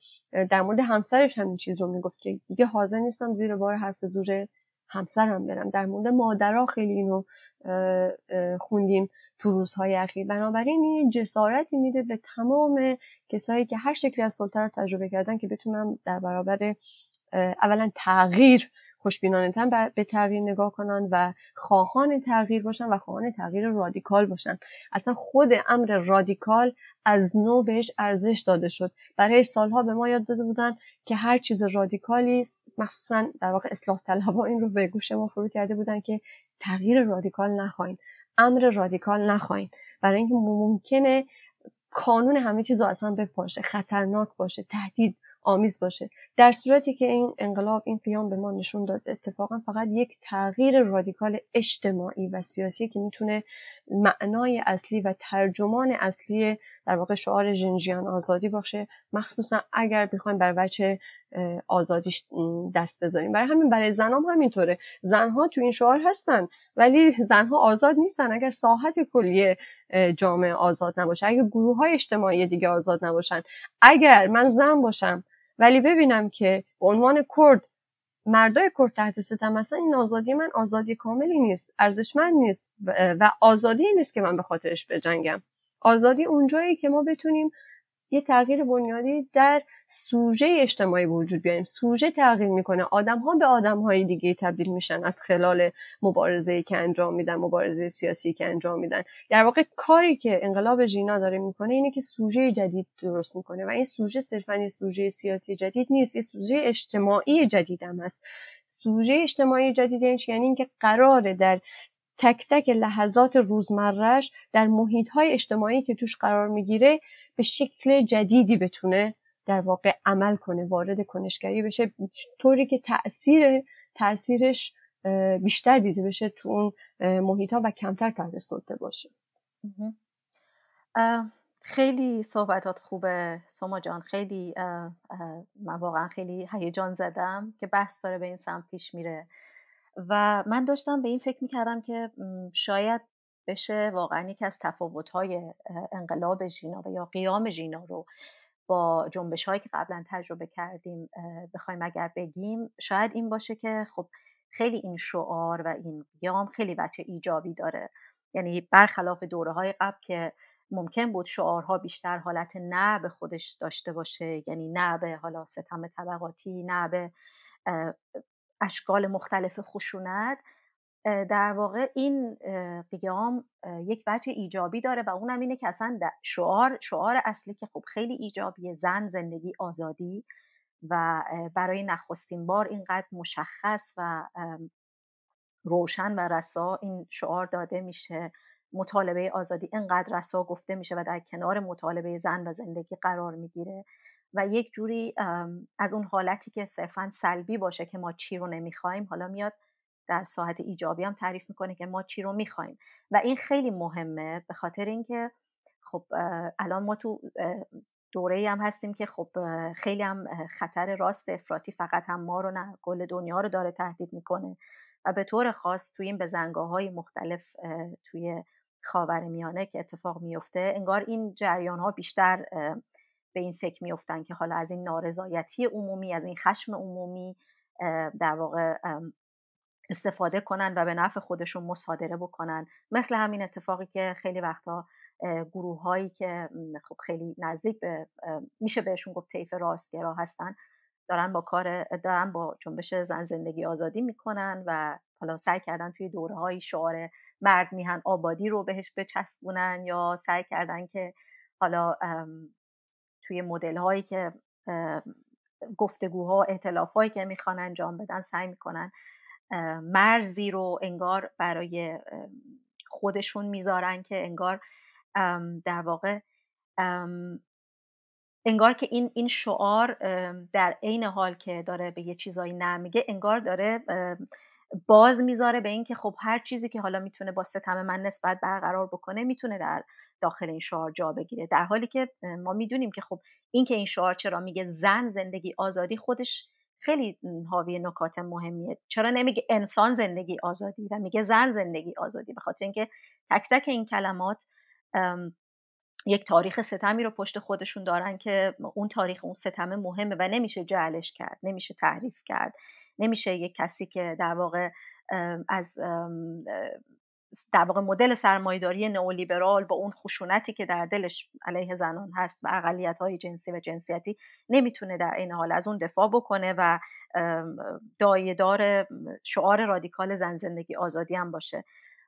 در مورد همسرش همین چیز رو می‌گفت که دیگه حاضر نیستم زیر بار حرف زور همسرم برم. در مورد مادرها خیلی اینو خوندیم تو روزهای اخیر. بنابراین این جسارتی میده به تمام کسایی که هر شکلی از سلطه رو تجربه کردن که بتونن در برابر اولا تغییر خوشبینانه به تغییر نگاه کنن و خواهان تغییر باشن و خواهان تغییر رادیکال باشن. اصلا خود امر رادیکال از نو بهش ارزش داده شد. برای سالها به ما یاد داده بودن که هر چیز رادیکالی است مخصوصا در واقع اصلاح طلبها این رو به گوش ما فرو کرده بودن که تغییر رادیکال نخواین امر رادیکال نخواین. برای اینکه ممکنه کانون همه چیز رو اصلا بپاشه خطرناک باشه تهدید آمیز باشه. در صورتی که این انقلاب این قیام به ما نشون داد اتفاقا فقط یک تغییر رادیکال اجتماعی و سیاسی که می‌تونه معنای اصلی و ترجمان اصلی در واقع شعار جنجیان آزادی باشه. مخصوصا اگر بخوایم بر وجه آزادیش دست بذاریم. برای همین برای زنام همینطوره. زنها تو این شعار هستن ولی زنها آزاد نیستن. اگر ساحت کلیه جامعه آزاد نباشه اگر گروه های اجتماعی دیگه آزاد نباشن اگر من زن باشم ولی ببینم که به عنوان کرد مردای کرد تحت ستم هستن این آزادی من آزادی کاملی نیست ارزشمند نیست و آزادی نیست که من به خاطرش بجنگم. آزادی اونجایی که ما بتونیم یه تغییر بنیادی در سوژه اجتماعی وجود بیاریم سوژه تغییر می‌کنه. آدم ها به آدم های دیگه تبدیل میشن از خلال مبارزه که انجام میدن مبارزه سیاسی که انجام میدن. در واقع کاری که انقلاب ژینا داره می‌کنه اینه که سوژه جدید درست می‌کنه و این سوژه صرفا یه سوژه سیاسی جدید نیست یه سوژه اجتماعی جدید هم هست. سوژه اجتماعی جدید یعنی, یعنی اینکه قراره در تک تک لحظات روزمرهش در محیط های اجتماعی که توش قرار می‌گیره به شکل جدیدی بتونه در واقع عمل کنه وارد کنشگری بشه. طوری که تاثیر تاثیرش بیشتر دیده بشه تو اون محیط ها و کمتر تحت سلطه باشه. خیلی صحبتات خوبه سوما جان. خیلی من واقعا خیلی هیجان زدم که بحث داره به این سمت پیش میره. و من داشتم به این فکر می‌کردم که شاید بشه واقعا یکی از تفاوت‌های انقلاب ژینا و یا قیام ژینا رو با جنبش هایی که قبلا تجربه کردیم بخوایم اگر بگیم شاید این باشه که خب خیلی این شعار و این قیام خیلی بچه ایجابی داره. یعنی برخلاف دوره های قبل که ممکن بود شعارها بیشتر حالت نه به خودش داشته باشه یعنی نه به حالا ستم طبقاتی نه به اشکال مختلف خشونت در واقع این قیام یک وجه ایجابی داره و اونم اینه که اصلا شعار شعار اصلی که خب خیلی ایجابیه زن زندگی آزادی و برای نخستین بار اینقدر مشخص و روشن و رسا این شعار داده میشه. مطالبه آزادی اینقدر رسا گفته میشه و در کنار مطالبه زن و زندگی قرار می‌گیره و یک جوری از اون حالتی که صرفا سلبی باشه که ما چی رو نمی‌خوایم حالا میاد در ساعت ایجابی هم تعریف می‌کنه که ما چی رو می‌خوایم. و این خیلی مهمه به خاطر اینکه خب الان ما تو دوره هم هستیم که خب خیلی هم خطر راست افراطی فقط هم ما رو نه کل دنیا رو داره تهدید می‌کنه. و به طور خاص توی این بزنگاه های مختلف توی خاور میانه که اتفاق میفته انگار این جریان ها بیشتر به این فکر میفتن که حالا از این نارضایتی عمومی از این خشم عمومی در واقع استفاده کنن و به نفع خودشون مصادره بکنن. مثل همین اتفاقی که خیلی وقتا گروه هایی که خب خیلی نزدیک به میشه بهشون گفت طیف راستگرا هستن دارن با کار دارن با جنبش زن زندگی آزادی می‌کنن و حالا سعی کردن توی دوره های شعار مرد میهن آبادی رو بهش بچسبونن یا سعی کردن که حالا توی مدل هایی که گفتگوها اعتلاف هایی که می‌خوان انجام بدن سعی می‌کنن مرزی رو انگار برای خودشون می‌ذارن که انگار در واقع انگار که این این شعار در عین حال که داره به یه چیزایی نمیگه انگار داره باز می‌ذاره به اینکه خب هر چیزی که حالا می‌تونه با ستم من نسبت برقرار بکنه می‌تونه در داخل این شعار جا بگیره. در حالی که ما می‌دونیم که خب این که این شعار چرا میگه زن زندگی آزادی خودش خیلی حاوی نکات مهمیه. چرا نمیگه انسان زندگی آزادی و میگه زن زندگی آزادی؟ به خاطر اینکه تک تک این کلمات یک تاریخ ستمی رو پشت خودشون دارن که اون تاریخ اون ستم مهمه و نمیشه جعلش کرد نمیشه تحریف کرد نمیشه یک کسی که در واقع از در واقع مدل سرمایداری نئولیبرال با اون خشونتی که در دلش علیه زنان هست و اقلیت های جنسی و جنسیتی نمی‌تونه در این حال از اون دفاع بکنه و دایدار شعار رادیکال زن زندگی آزادی هم باشه.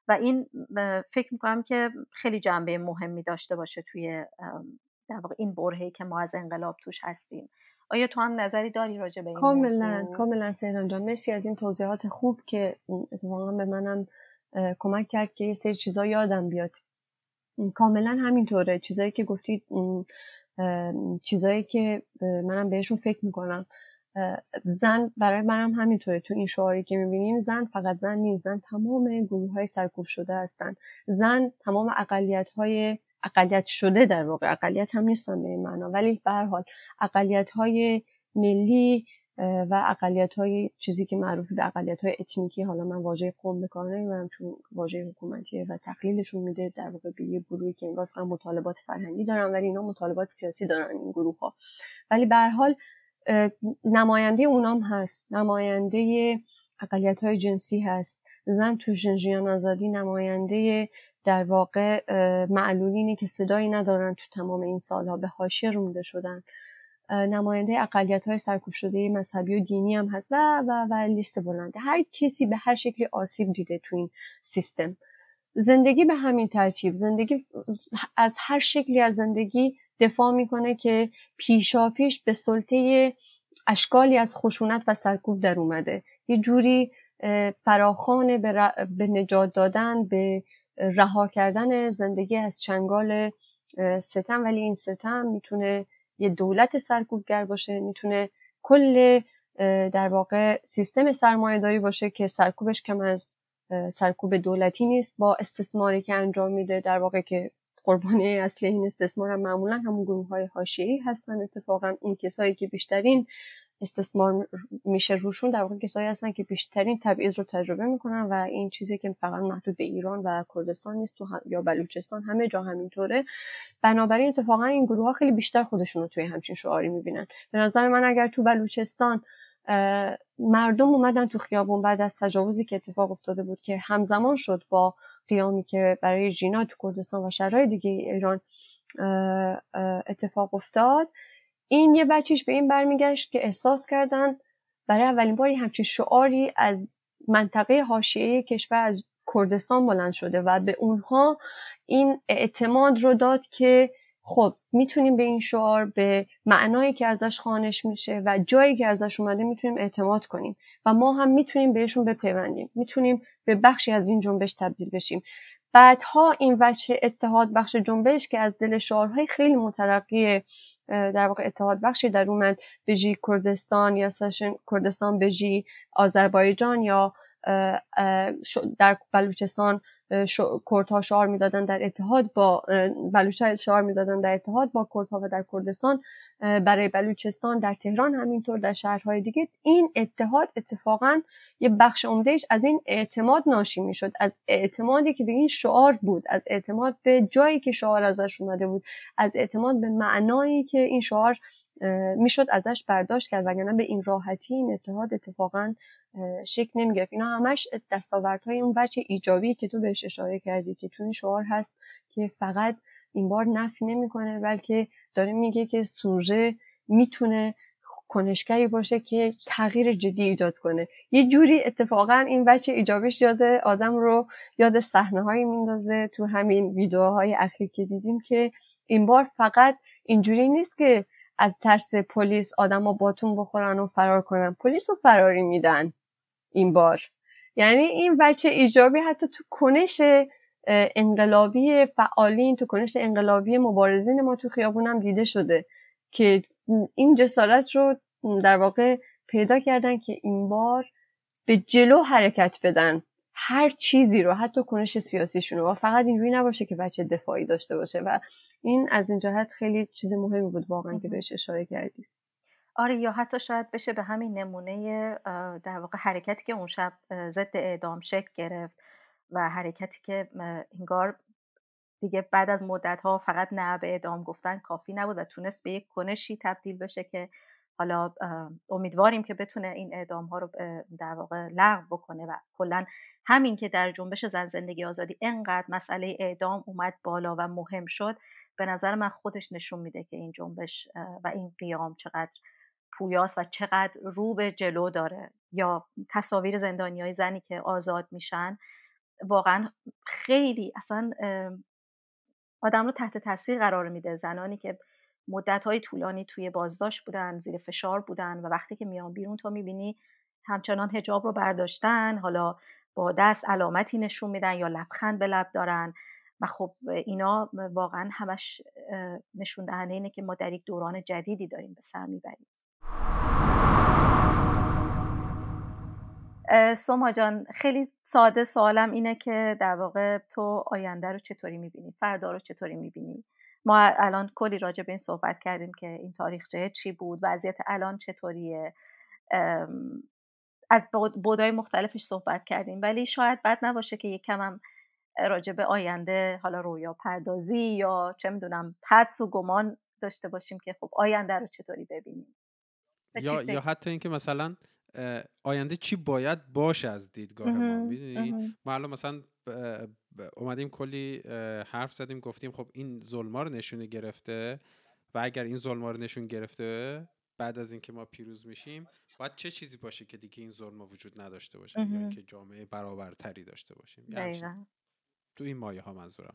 و این فکر می‌کنم که خیلی جنبه مهمی داشته باشه توی در واقع این برهی که ما از انقلاب توش هستیم. آیا تو هم نظری داری راجع به این کاملا کاملا سیران جان. مرسی از این توضیحات خوب که اتفاقا به منم کمک کرد که یه سری چیزا یادم بیاد. کاملا همینطوره. چیزایی که گفتید چیزایی که منم بهشون فکر می‌کنم. زن برای منم همینطوره. تو این شعاری که می‌بینیم زن فقط زن نیست. زن تمام گروه های سرکوب شده هستن. زن تمام اقلیت های اقلیت شده در واقع. اقلیت هم نیستن به این معنا. ولی به هر حال اقلیت های ملی و اقلیت های چیزی که معروف به اقلیت های اتنیکی حالا من واژه قوم به کار نمی‌برم چون واژه حکومتیه و تقلیلشون میده در واقع به یه گروهی که انگار فقط مطالبات فرهنگی دارن ولی اینا مطالبات سیاسی دارن این گروه ها ولی به حال نماینده اونام هست نماینده اقلیت های جنسی هست. زن تو ژنژیان آزادی نماینده در واقع معلولینی که صدایی ندارن تو تمام این سالها به حاشیه رونده شدن. نماینده اقلیت های سرکوب شده مذهبی و دینی هم هست. و و و لیست بلنده. هر کسی به هر شکلی آسیب دیده تو این سیستم. زندگی به همین ترتیب. زندگی از هر شکلی از زندگی دفاع می‌کنه که پیشا پیش به سلطه اشکالی از خشونت و سرکوب در اومده. یه جوری فراخان به, به نجات دادن به رها کردن زندگی از چنگال ستم. ولی این ستم می‌تونه یه دولت سرکوبگر باشه می‌تونه کل در واقع سیستم سرمایه داری باشه که سرکوبش کم از سرکوب دولتی نیست با استثماری که انجام میده در واقع که قربانی اصلی این استثمار هم معمولا همون گروه های حاشیه‌ای هستن اتفاقا اون کسایی که بیشترین استثمار میشه روشون در واقع کسایی هستن که بیشترین تبعیض رو تجربه می‌کنن و این چیزی که فقط محدود به ایران و کردستان نیست تو یا بلوچستان همه جا همینطوره. بنابراین اتفاقا این گروه ها خیلی بیشتر خودشون رو توی همچین شعاری می‌بینن. به نظر من اگر تو بلوچستان مردم اومدن تو خیابون بعد از تجاوزی که اتفاق افتاده بود که همزمان شد با قیامی که برای جینا تو کردستان و شهرهای دیگه ایران اتفاق افتاد این یه بچیش به این برمیگشت که احساس کردن برای اولین باری همچین شعاری از منطقه حاشیه کشور از کردستان بلند شده و به اونها این اعتماد رو داد که خب می‌تونیم به این شعار به معنایی که ازش خانش میشه و جایی که ازش اومده می‌تونیم اعتماد کنیم و ما هم می‌تونیم بهشون بپیوندیم. می‌تونیم به بخشی از این جنبش تبدیل بشیم. بعدها این وجه اتحاد بخش جنبش که از دل شعارهای خیلی مترقی در واقع اتحاد بخشی در اومد بجی کردستان یا سشن کردستان بجی آذربایجان یا در بلوچستان کردها شعار می‌دادن در اتحاد با بلوچ شعار می‌دادن در اتحاد با کردها و در کردستان. برای بلوچستان در تهران همینطور در شهرهای دیگه. این اتحاد اتفاقا یه بخش عمدهش از این اعتماد ناشی می‌شد از اعتمادی که به این شعار بود از اعتماد به جایی که شعار ازش اومده بود از اعتماد به معنایی که این شعار می‌شد ازش برداشت کرد وگرنه به این راحتی این اتحاد اتفاقا شکل نمی‌گرفت. اینا همش دستاوردهای اون بچه ایجابی که تو بهش اشاره کردی که تو این شعار هست که فقط این بار نفی نمی‌کنه بلکه داره میگه که سوژه می‌تونه کنشگری باشه که تغییر جدی ایجاد کنه. یه جوری اتفاقا این بچه ایجابیش یاد آدم رو یاد صحنه هایی میندازه تو همین ویدیوهای اخیر که دیدیم که این بار فقط اینجوری نیست که از ترس پلیس آدما باتون بخورن و فرار کنن. پلیس رو فراری میدن این بار. یعنی این بچه ایجابی حتی تو کنش انقلابی فعالین تو کنش انقلابی مبارزین ما تو خیابون دیده شده که این جسارت رو در واقع پیدا کردن که این بار به جلو حرکت بدن. هر چیزی رو حتی کنش سیاسیشون رو. و فقط اینجوری نباشه که بچه دفاعی داشته باشه. و این از این جهت خیلی چیز مهمی بود واقعا که بهش اشاره کردی. آره یا حتی شاید بشه به همین نمونه در واقع حرکتی که اون شب ضد اعدام شکل گرفت. و حرکتی که انگار دیگه بعد از مدت ها فقط نه به اعدام گفتن کافی نبود و تونست به یک کنشی تبدیل بشه که حالا امیدواریم که بتونه این اعدام ها رو در واقع لغو بکنه و کلا همین که در جنبش زن زندگی آزادی انقدر مسئله اعدام اومد بالا و مهم شد به نظر من خودش نشون میده که این جنبش و این قیام چقدر پویاست و چقدر رو به جلو داره. یا تصاویر زندانی های زنی که آزاد میشن واقعا خیلی اصلا آدم رو تحت تاثیر قرار میده. زنانی که مدت های طولانی توی بازداشت بودن زیر فشار بودن و وقتی که میان بیرون تو می‌بینی همچنان هجاب رو برداشتن حالا با دست علامتی نشون میدن یا لبخند به لب دارن و خب اینا واقعا همش نشون دهنده اینه که ما در یک دوران جدیدی داریم به سر می‌بریم. سوما جان خیلی ساده سوالم اینه که در واقع تو آینده رو چطوری می‌بینی؟ فردا رو چطوری می‌بینی؟ ما الان کلی راجع به این صحبت کردیم که این تاریخچه چی بود؟ وضعیت الان چطوریه؟ از بودای مختلفش صحبت کردیم. ولی شاید بد نباشه که یک کم هم راجع به آینده حالا رویا پردازی یا چه می‌دونم تدس و گمان داشته باشیم که خب آینده رو چطوری ببینیم؟ یا, یا حتی اینکه مثلا آینده چی باید باشه از دیدگاه ما می‌دونی؟ ما الان مثلا اومدیم کلی حرف زدیم گفتیم خب این ظلما رو نشونه گرفته و اگر این ظلما رو نشون گرفته بعد از اینکه ما پیروز میشیم باید چه چیزی باشه که دیگه این ظلم وجود نداشته باشه یا اینکه جامعه برابرتری داشته باشیم؟ یعنی تو این مایه ها منظورم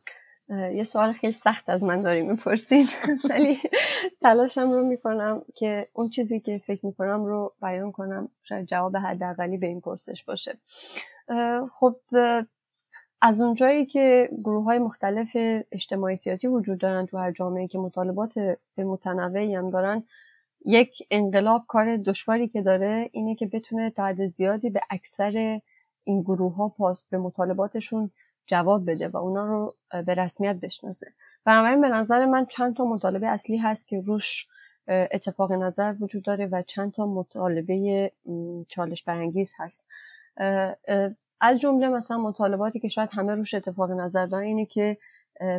یه سوال خیلی سخت از من داری می‌پرسین ولی تلاشم رو می‌کنم که اون چیزی که فکر می‌کنم رو بیان کنم شاید جواب حداقلی به این پرسش باشه. خب از اونجایی که گروه های مختلف اجتماعی سیاسی وجود دارن تو هر جامعه که مطالبات متنوعی هم دارن یک انقلاب کار دشواری که داره اینه که بتونه حد زیادی به اکثر این گروه ها پاس به مطالباتشون جواب بده و اونا رو به رسمیت بشناسه. بنابراین به نظر من چند تا مطالبه اصلی هست که روش اتفاق نظر وجود داره و چند تا مطالبه چالش برانگیز هست. از جمله مثلا مطالباتی که شاید همه روش اتفاق نظر دارن اینه که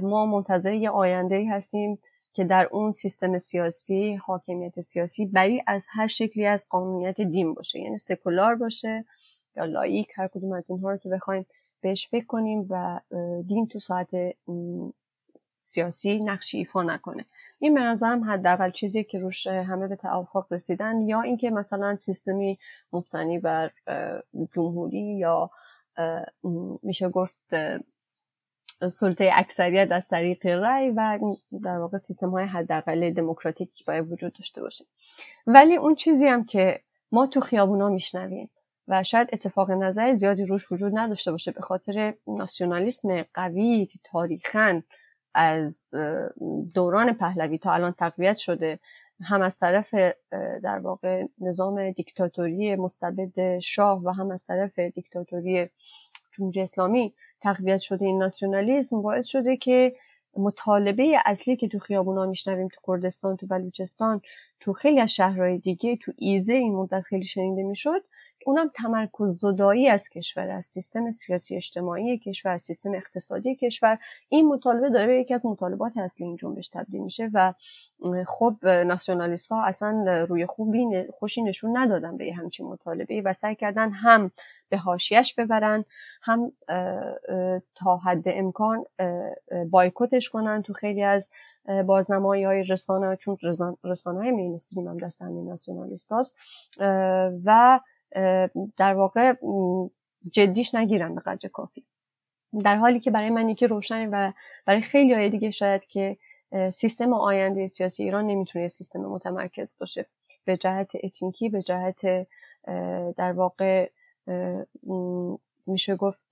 ما منتظر یه آینده هستیم که در اون سیستم سیاسی حاکمیت سیاسی بری از هر شکلی از قانونیت دین باشه. یعنی سکولار باشه یا لایک هر کدوم از اینها رو که بخوایم بهش فکر کنیم و دین تو ساعت سیاسی نقشی ایفا نکنه. این به نظرم حداقل چیزی که روش همه به توافق رسیدن یا اینکه مثلا سیستمی مبتنی بر جمهوری یا میشه گفت سلطه اکثریت از طریق رأی و در واقع سیستم های حداقل دموکراتیک باید وجود داشته باشه. ولی اون چیزی هم که ما تو خیابونا میشنویم و شاید اتفاق نظر زیادی روش وجود نداشته باشه به خاطر ناسیونالیسم قوی که تاریخا از دوران پهلوی تا الان تقویت شده هم از طرف در واقع نظام دیکتاتوری مستبد شاه و هم از طرف دیکتاتوری جمهوری اسلامی تقویت شده این ناسیونالیسم باعث شده که مطالبه اصلی که تو خیابونا میشنویم تو کردستان تو بلوچستان تو خیلی از شهرهای دیگه تو ایزه این مدت خیلی شنیده می‌شد اونم تمرکز زدایی از کشور از سیستم سیاسی اجتماعی کشور از سیستم اقتصادی کشور. این مطالبه داره یکی از مطالبات اصلی این جنبش تبدیل میشه و خب ناسیونالیست ها اصلا روی خوبی خوشی نشون ندادن به همچین مطالبه و سعی کردن هم به هاشیش ببرن هم تا حد امکان بایکوتش کنن تو خیلی از بازنمایی های رسانه چون رسانه های مینستریم هم دست همین ناسیونالیست و در واقع جدیش نگیرن به قدر کافی. در حالی که برای من یکی روشنه و برای خیلی های دیگه شاید که سیستم آینده سیاسی ایران نمی‌تونه سیستم متمرکز باشه. به جهت اتنیکی به جهت در واقع میشه گفت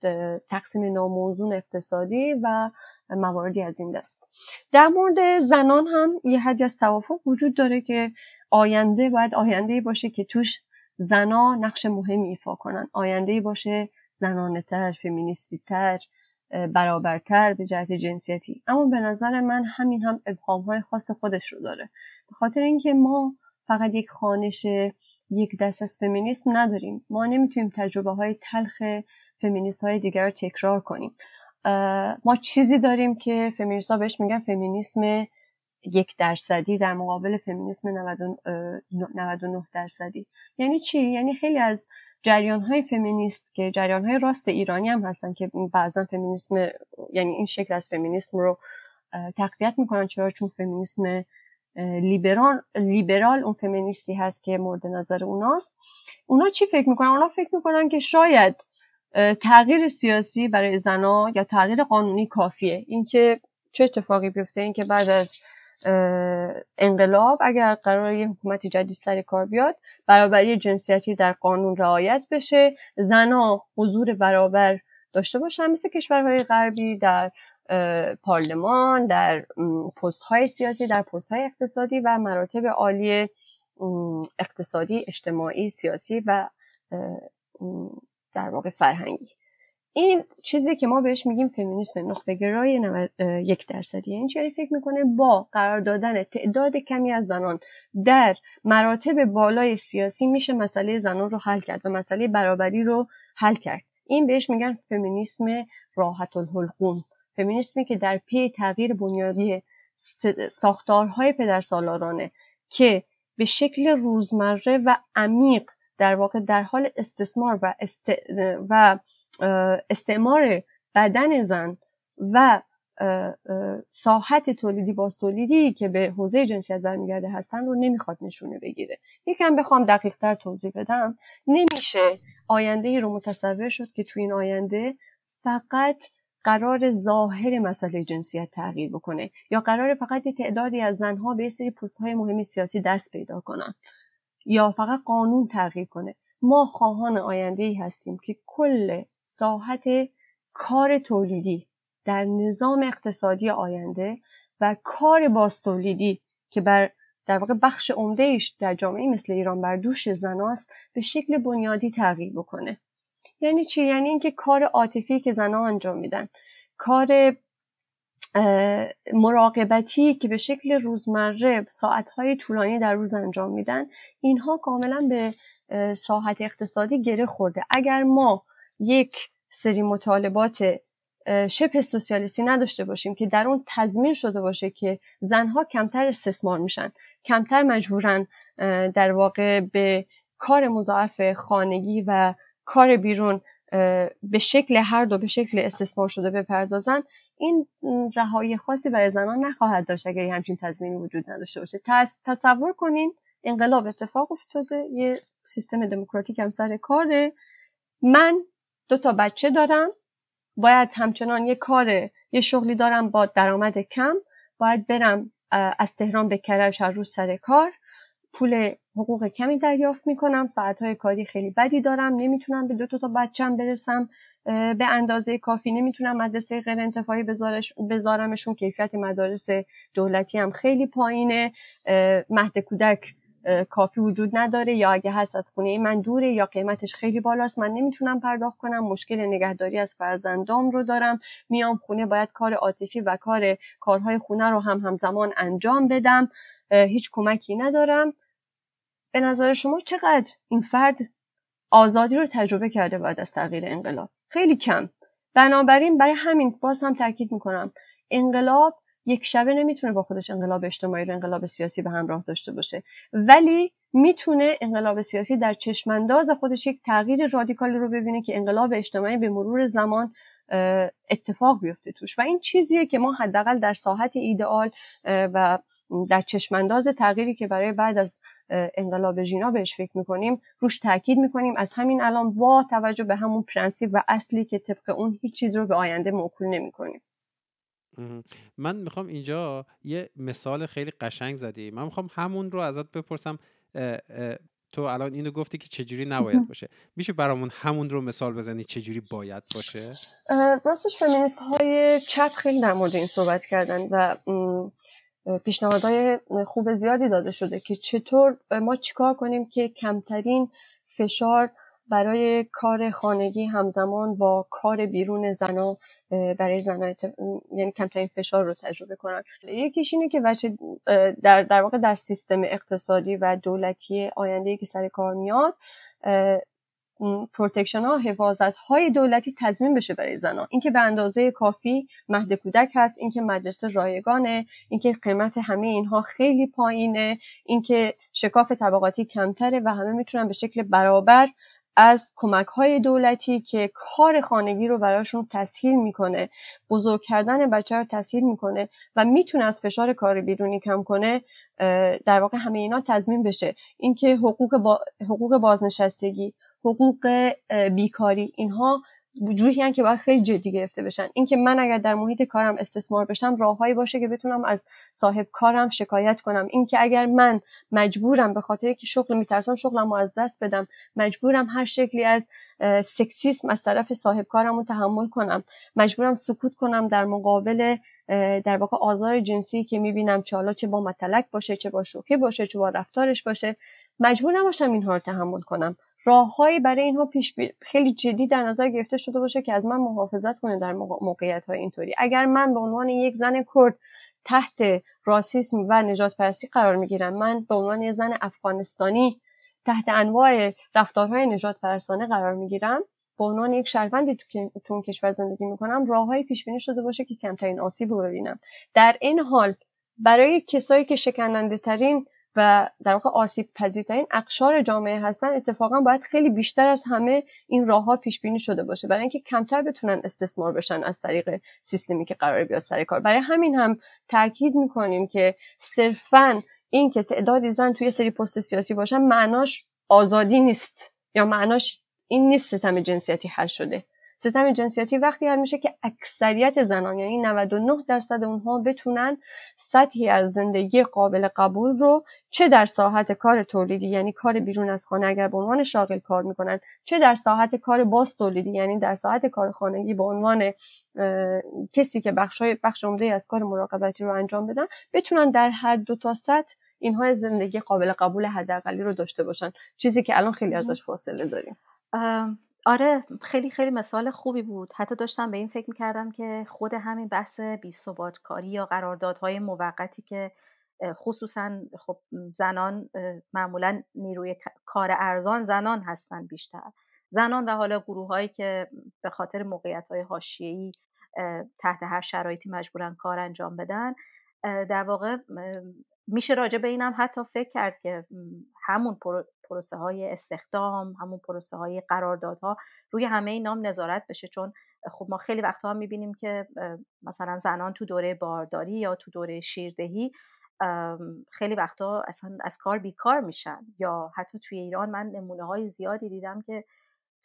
تقسیم ناموزون اقتصادی و مواردی از این دست. در مورد زنان هم یه حدی از توافق وجود داره که آینده باید آینده باشه که توش زنا نقش مهمی ایفا کنن. آینده باشه زنانه تر فمینیستی تر برابرتر به جهت جنسیتی. اما به نظر من همین هم ابهام های خاص خودش رو داره. به خاطر اینکه ما فقط یک خانش یک دست از فمینیسم نداریم. ما نمی‌تونیم تجربه های تلخ فمینیست های دیگر رو تکرار کنیم. ما چیزی داریم که فمینیست ها بهش میگن فمینیسم یک درصدی در مقابل فمینیسم 99 درصدی. یعنی چی؟ یعنی خیلی از جریان های فمینیست که جریان های راست ایرانی هم هستن که بعضا فمینیسم یعنی این شکل از فمینیسم رو تقویت می‌کنن چرا؟ چون فمینیسم لیبرال لیبرال اون فمینیستی هست که مورد نظر اوناست. اونا چی فکر می‌کنن؟ اونا فکر می‌کنن که شاید تغییر سیاسی برای زنا یا تغییر قانونی کافیه. اینکه چه اتفاقی بیفته؟ اینکه بعد از انقلاب اگر قرار یه حکومت جدید سر کار بیاد برابری جنسیتی در قانون رعایت بشه زنا حضور برابر داشته باشن. مثل کشورهای غربی در پارلمان در پست های سیاسی در پست های اقتصادی و مراتب عالی اقتصادی اجتماعی سیاسی و در واقع فرهنگی. این چیزی که ما بهش میگیم فمینیسم نخبه گرای یک درصدی این چیزی فکر می‌کنه با قرار دادن تعداد کمی از زنان در مراتب بالای سیاسی میشه مسئله زنان رو حل کرد و مسئله برابری رو حل کرد. این بهش میگن فمینیسم راحت الحلقوم فمینیسمی که در پی تغییر بنیادی ساختارهای پدرسالارانه که به شکل روزمره و عمیق در واقع در حال استثمار و, و استعمار بدن زن و ساحت تولیدی باز تولیدی که به حوزه جنسیت برمیگرده هستن رو نمی‌خواد نشونه بگیره. یکم بخوام دقیق تر توضیح بدم. نمیشه آینده ای رو متصور شد که تو این آینده فقط قرار ظاهر مسئله جنسیت تغییر بکنه یا قرار فقط تعدادی از زنها به سری پست های مهم سیاسی دست پیدا کنن یا فقط قانون تغییر کنه. ما خواهان آینده ای هستیم که کل ساحت کار تولیدی در نظام اقتصادی آینده و کار باستولیدی که بر در واقع بخش عمده ایش در جامعه مثل ایران بر دوش زناست به شکل بنیادی تغییر بکنه. یعنی چی؟ یعنی اینکه کار عاطفی که زنها انجام میدن کار مراقبتی که به شکل روزمره ساعتهای طولانی در روز انجام میدن اینها کاملا به ساحت اقتصادی گره خورده. اگر ما یک سری مطالبات شبه سوسیالیستی نداشته باشیم که در اون تضمین شده باشه که زنها کمتر استثمار میشن کمتر مجبورن در واقع به کار مضاعف خانگی و کار بیرون به شکل هر دو به شکل استثمار شده بپردازن. این رهایی خاصی برای زنان نخواهد داشت اگر همچین تضمینی وجود نداشته باشه. تصور کنین انقلاب اتفاق افتاده یه سیستم دموکراتیک هم سر کاره. من دو تا بچه دارم. باید همچنان یه کار یه شغلی دارم با درآمد کم. باید برم از تهران به کرج هر روز سر کار. پول حقوق کمی دریافت می‌کنم. ساعتهای کاری خیلی بدی دارم. نمی‌تونم به دو تا بچم برسم. به اندازه کافی نمی‌تونم مدرسه غیر انتفاعی بذارمشون. کیفیت مدارس دولتی هم خیلی پایینه. مهد کودک کافی وجود نداره یا اگه هست از خونه من دوره یا قیمتش خیلی بالاست من نمی‌تونم پرداخت کنم. مشکل نگهداری از فرزندام رو دارم. میام خونه باید کار عاطفی و کار کارهای خونه رو هم همزمان انجام بدم. هیچ کمکی ندارم. به نظر شما چقدر این فرد آزادی رو تجربه کرده بعد از تغییر انقلاب؟ خیلی کم. بنابراین برای همین باز هم تاکید می‌کنم. انقلاب یک شبه نمی‌تونه با خودش انقلاب اجتماعی رو انقلاب سیاسی به همراه داشته باشه. ولی می‌تونه انقلاب سیاسی در چشمانداز خودش یک تغییر رادیکالی رو ببینه که انقلاب اجتماعی به مرور زمان اتفاق بیفته توش. و این چیزیه که ما حداقل در ساحت ایدئال و در چشمانداز تغییری که برای بعد از انقلاب ژینا بهش فکر می‌کنیم روش تاکید می‌کنیم. از همین الان با توجه به همون پرنسیپ و اصلی که طبق اون هیچ چیز رو به آینده موکول نمی‌کنیم. من می‌خوام اینجا یه مثال خیلی قشنگ زدی. من می‌خوام همون رو ازت بپرسم تو الان اینو گفتی که چجوری نباید باشه. میشه برامون همون رو مثال بزنی چجوری باید باشه؟ راستش فمینیست های چپ خیلی در مورد این صحبت کردن و پیشنهادهای خوب زیادی داده شده که چطور ما چیکار کنیم که کمترین فشار برای کار خانگی همزمان با کار بیرون زنا برای زنها یعنی کمترین فشار رو تجربه کنن. یکیش اینه که بچه در, در واقع در سیستم اقتصادی و دولتی آینده که سر کار میاد protection ها حفاظت های دولتی تضمین بشه برای زنان اینکه به اندازه کافی مهد کودک هست اینکه مدرسه رایگانه اینکه قیمت همه اینها خیلی پایینه اینکه شکاف طبقاتی کمتره و همه می‌تونن به شکل برابر از کمک های دولتی که کار خانگی رو براشون تسهیل می‌کنه بزرگ کردن بچه رو تسهیل می‌کنه و می‌تونه از فشار کار بیرونی کم کنه در واقع همه اینا تضمین بشه. اینکه حقوق, با... حقوق بازنشستگی حقوق بیکاری اینها وجوهی که باید خیلی جدی گرفته بشن. اینکه من اگر در محیط کارم استثمار بشم راههایی باشه که بتونم از صاحب کارم شکایت کنم. اینکه اگر من مجبورم به خاطر که شغل میترسم شغلم رو از دست بدم. مجبورم هر شکلی از سکسیسم از طرف صاحب کارم رو تحمل کنم. مجبورم سکوت کنم در مقابل در واقع آزار جنسی که می‌بینم چه حالا چه با متلک باشه چه با شوکه باشه چه با رفتارش باشه. مجبور نباشم اینها رو تحمل کنم. راههایی برای اینها پیش خیلی جدی در نظر گرفته شده باشه که از من محافظت کنه در موقعیت های اینطوری. اگر من به عنوان یک زن کرد تحت راسیسم و نجات پرستی قرار می‌گیرم من به عنوان یک زن افغانستانی تحت انواع رفتارهای نجات پرستانه قرار می‌گیرم به عنوان یک شهروندی تو, تو اون کشور زندگی می‌کنم راههایی پیش بینی شده باشه که کمترین آسیب رو ببینم. در این حال برای کسایی که شکننده ترین و در واقع آسیب پذیرترین اقشار جامعه هستن اتفاقا باید خیلی بیشتر از همه این راه ها پیش بینی شده باشه. برای اینکه کمتر بتونن استثمار بشن از طریق سیستمی که قرار بیاد سر کار. برای همین هم تاکید می‌کنیم که صرفا این که تعدادی زن توی سری پست سیاسی باشن معناش آزادی نیست یا معناش این نیست ستم جنسیتی حل شده. ستم جنسیتی وقتی حل میشه که اکثریت زنان یعنی 99 درصد اونها بتونن سطحی از زندگی قابل قبول رو چه در ساحت کار تولیدی یعنی کار بیرون از خانه اگر به عنوان شاغل کار می‌کنن چه در ساحت کار باز تولیدی یعنی در ساحت کار خانگی به عنوان کسی که بخش بخش عمده از کار مراقبتی رو انجام بدن بتونن در هر دو تا سطح اینها زندگی قابل قبول حداقلی رو داشته باشن. چیزی که الان خیلی ازش فاصله داریم. آره خیلی خیلی مثال خوبی بود. حتی داشتم به این فکر می‌کردم که خود همین بحث بی کاری یا قراردادهای موقتی که خصوصا خب زنان معمولا نیروی کار ارزان زنان هستن بیشتر. زنان و حالا گروه هایی که به خاطر موقعیت های هاشیهی تحت هر شرایطی مجبورن کار انجام بدن در واقع میشه راجع به اینم حتی فکر کرد که همون پروسه های استخدام همون پروسه های قراردادها روی همه این نام نظارت بشه. چون خب ما خیلی وقتها هم می‌بینیم که مثلا زنان تو دوره بارداری یا تو دوره شیردهی خیلی وقتا اصلا از کار بیکار میشن. یا حتی توی ایران من نمونه های زیادی دیدم که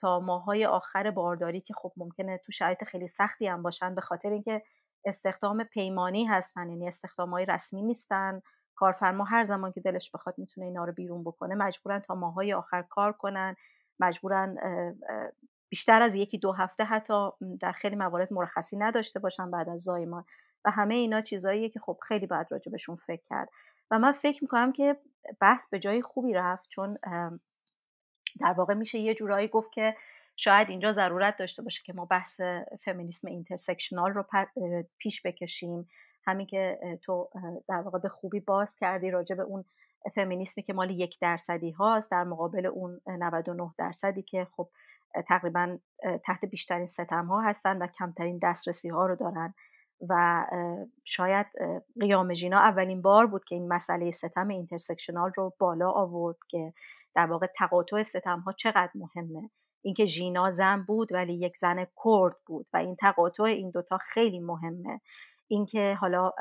تا ماهای آخر بارداری که خب ممکنه تو شرایط خیلی سختی هم باشن به خاطر اینکه استخدام پیمانی هستن یعنی استخدام های رسمی نیستن. کارفرما هر زمان که دلش بخواد می‌تونه اینا رو بیرون بکنه مجبورن تا ماهای آخر کار کنن. مجبورن بیشتر از یکی دو هفته حتی در خیلی موارد مرخصی نداشته باشن بعد از زایمان. و همه اینا چیزاییه که خب خیلی باید راجع بهشون فکر کرد. و من فکر می‌کنم که بحث به جای خوبی رفت چون در واقع میشه یه جورایی گفت که شاید اینجا ضرورت داشته باشه که ما بحث فمینیسم intersectional رو پیش بکشیم. همین که تو در واقع به خوبی باز کردی راجع به اون فمینیسمی که مال یک درصدی هاست در مقابل اون 99 درصدی که خب تقریبا تحت بیشترین ستم ها هستن و کمترین دسترسی ها رو دارن. و شاید قیام ژینا اولین بار بود که این مسئله ستم intersectional رو بالا آورد که در واقع تقاطع ستم ها چقدر مهمه. اینکه ژینا زن بود ولی یک زن کرد بود و این تقاطع این دوتا خیلی مهمه. اینکه حالا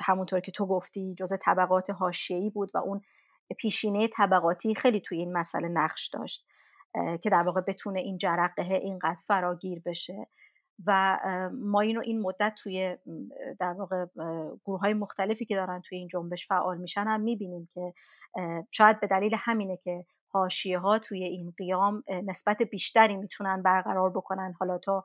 همونطور که تو گفتی جز طبقات حاشیه‌ای بود و اون پیشینه طبقاتی خیلی توی این مسئله نقش داشت که در واقع بتونه این جرقه اینقدر فراگیر بشه. و ما اینو این مدت توی در واقع گروه های مختلفی که دارن توی این جنبش فعال میشن هم می‌بینیم که شاید به دلیل همینه که حاشیه ها توی این قیام نسبت بیشتری می‌تونن برقرار بکنن. حالا تا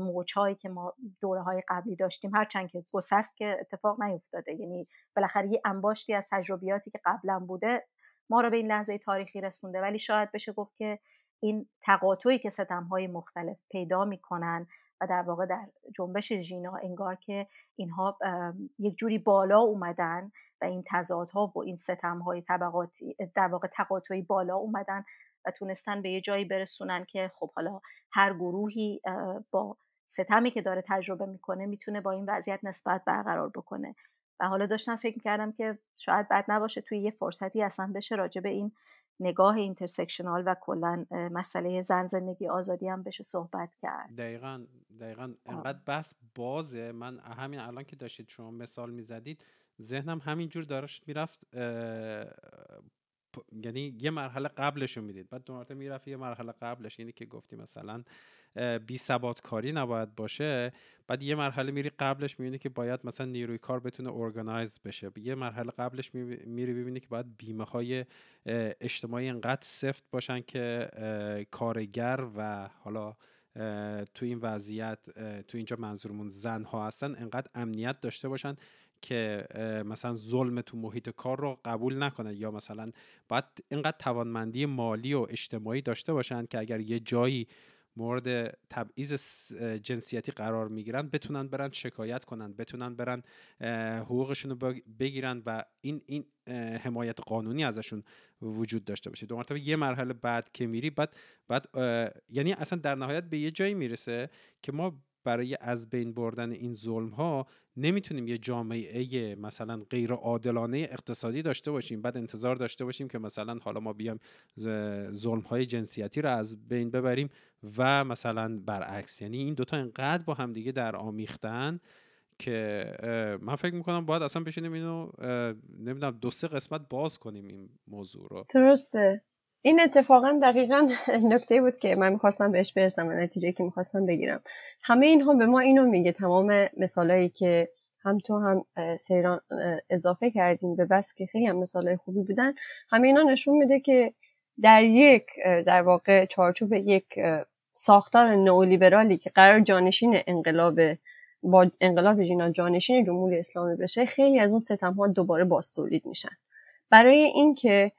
موج هایی که ما دوره های قبلی داشتیم هرچند که گسست که اتفاق نیفتاده. یعنی بالاخره یه انباشتی از تجربیاتی که قبلا بوده ما رو به این لحظه تاریخی رسونده. ولی شاید بشه گفت که این تقاطعی که ستم های مختلف پیدا می‌کنن و در واقع در جنبش ژینا انگار که اینها یک جوری بالا اومدن و این تضادها و این ستم های طبقاتی در واقع تقاطعی بالا اومدن و تونستن به یه جایی برسونن که خب حالا هر گروهی با ستمی که داره تجربه می‌کنه می‌تونه با این وضعیت نسبت برقرار بکنه. و حالا داشتم فکر می‌کردم که شاید بد نباشه توی یه فرصتی اصلا بشه راجع به این نگاه intersectional و کلا مسئله زن زندگی آزادی هم بشه صحبت کرد. دقیقا دقیقا انقدر بحث بازه. من همین الان که داشتید شما مثال می‌زدید ذهنم همینجور داشت می‌رفت یعنی یه مرحله قبلش رو می‌دید. بعد دو می‌رفت یه مرحله قبلش. یعنی که گفتی مثلا بی ثبات کاری نباید باشه بعد یه مرحله میری قبلش می‌بینی که باید مثلا نیروی کار بتونه organize بشه. یه مرحله قبلش میری ببینی که باید بیمه های اجتماعی انقدر سفت باشن که کارگر و حالا تو این وضعیت تو اینجا منظورمون زن ها هستن انقدر امنیت داشته باشن که مثلا ظلم تو محیط کار رو قبول نکنه یا مثلا باید اینقدر توانمندی مالی و اجتماعی داشته باشن که اگر یه جایی مورد تبعیض جنسیتی قرار می‌گیرن بتونن برن شکایت کنن بتونن برن حقوقشون رو بگیرن و این این حمایت قانونی ازشون وجود داشته باشه. دو مرتبه یه مرحله بعد که میری بعد بعد یعنی اصلا در نهایت به یه جایی می‌رسه که ما برای از بین بردن این ظلم ها نمی‌تونیم یه جامعه مثلا غیر عادلانه اقتصادی داشته باشیم. بعد انتظار داشته باشیم که مثلا حالا ما بیام ظلم های جنسیتی رو از بین ببریم. و مثلا برعکس. یعنی این دوتا انقدر با همدیگه در آمیختن که من فکر می‌کنم باید اصلا بشینیم اینو نمی‌دونم دو سه قسمت باز کنیم این موضوع رو. درسته. این اتفاقا دقیقا نکته بود که من می‌خواستم بهش برسم و نتیجه که می‌خواستم بگیرم. همه اینها به ما اینو میگه تمام مثالایی که هم تو هم سیران اضافه کردیم به بس که خیلی هم مثالای خوبی بودن. همه اینا نشون میده که در یک در واقع چارچوب یک ساختار نئولیبرالی که قرار جانشین انقلاب با انقلاب جینا جانشین جمهوری اسلامی بشه خیلی از اون ستم ها دوباره باستولید میشن. برای اینکه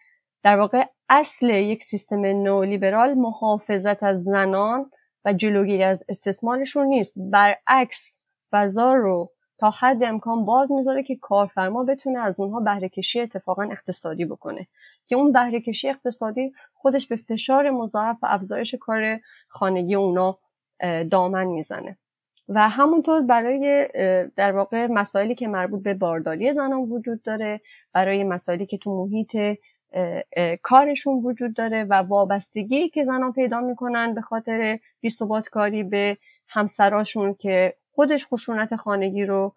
در واقع اصل یک سیستم نولیبرال محافظت از زنان و جلوگیری از استثمارشون نیست. برعکس فضا رو تا حد امکان باز می‌ذاره که کارفرما بتونه از اونها بهره کشی اتفاقا اقتصادی بکنه. که اون بهره کشی اقتصادی خودش به فشار مضاعف و افزایش کار خانگی اونا دامن می‌زنه. و همونطور برای در واقع مسائلی که مربوط به بارداری زنان وجود داره برای مسائلی که تو محیط کارشون وجود داره و وابستگی که زنان پیدا می‌کنن به خاطر بیثبات کاری به همسراشون که خودش خشونت خانگی رو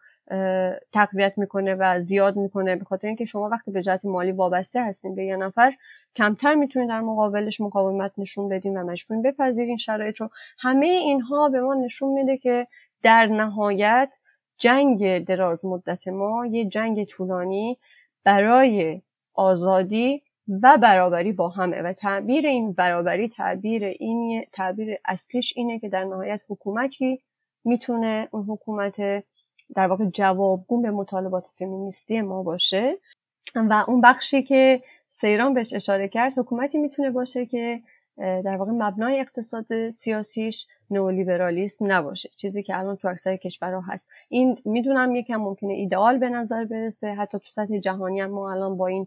تقویت می‌کنه و زیاد می‌کنه به خاطر اینکه شما وقتی به جهت مالی وابسته هستین به یه نفر کمتر می‌تونید در مقابلش مقاومت نشون بدین و مجبورین بپذیرین شرایط رو. همه اینها به ما نشون میده که در نهایت جنگ دراز مدت ما یه جنگ طولانی برای آزادی و برابری با همه و تعبیر این برابری تعبیر این تعبیر اصلیش اینه که در نهایت حکومتی می‌تونه اون حکومت در واقع جوابگو به مطالبات فمینیستی ما باشه. و اون بخشی که سیران بهش اشاره کرد حکومتی می‌تونه باشه که در واقع مبنای اقتصاد سیاسیش نئولیبرالیسم نباشه. چیزی که الان تو اکثر کشورها هست. این می‌دونم یکم ممکنه ایدئال به نظر برسه. حتی تو سطح جهانی هم ما الان با این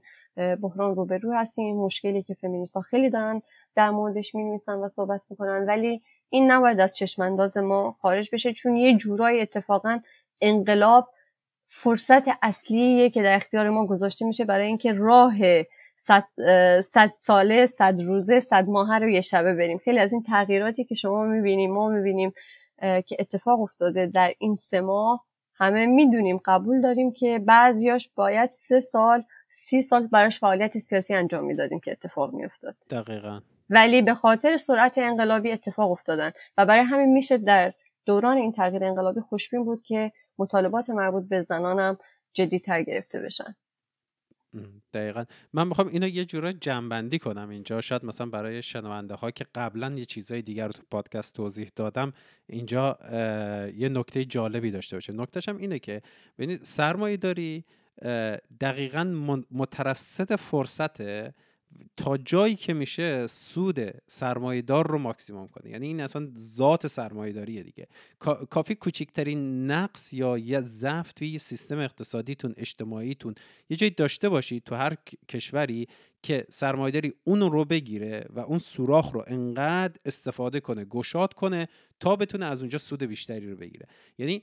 بحران روبرو هستیم. مشکلی که فمینیست ها خیلی دارن در موردش می و صحبت می‌کنن. ولی این نباید از چشمانداز ما خارج بشه چون یه جورایی اتفاقا انقلاب فرصت اصلیه که در اختیار ما گذاشته میشه برای اینکه راه صد, صد ساله صد روزه صد ماهه رو یه شبه بریم. خیلی از این تغییراتی که شما می‌بینیم ما می‌بینیم که اتفاق افتاده در این سه ماه همه می‌دونیم قبول داریم که بعضیاش باید سه سال سی سال براش فعالیت سیاسی انجام می‌دادیم که اتفاق میافتاد. دقیقا. ولی به خاطر سرعت انقلابی اتفاق افتادن. و برای همین میشه در دوران این تغییر انقلابی خوشبین بود که مطالبات مربوط به زنانم تر گرفته بشن. دقیقا. من می‌خوام اینو یه جورا جنبندی کنم اینجا. شاید مثلا برای شنونده ها که قبلا یه چیزای دیگر رو تو پادکست توضیح دادم اینجا یه نکته جالبی داشته باشه. نکتهش هم اینه که ببینید سرمایه داری دقیقا مترصد فرصته تا جایی که میشه سود دار رو ماکسیموم کنه یعنی این اصلا ذات سرمایه‌داریه دیگه. کافی کوچکترین نقص یا یه ضعف توی یه سیستم اقتصادیتون اجتماعیتون یه جایی داشته باشید تو هر کشوری که سرمایهداری اون رو بگیره و اون سوراخ رو انقدر استفاده کنه گشاد کنه تا بتونه از اونجا سود بیشتری رو بگیره. یعنی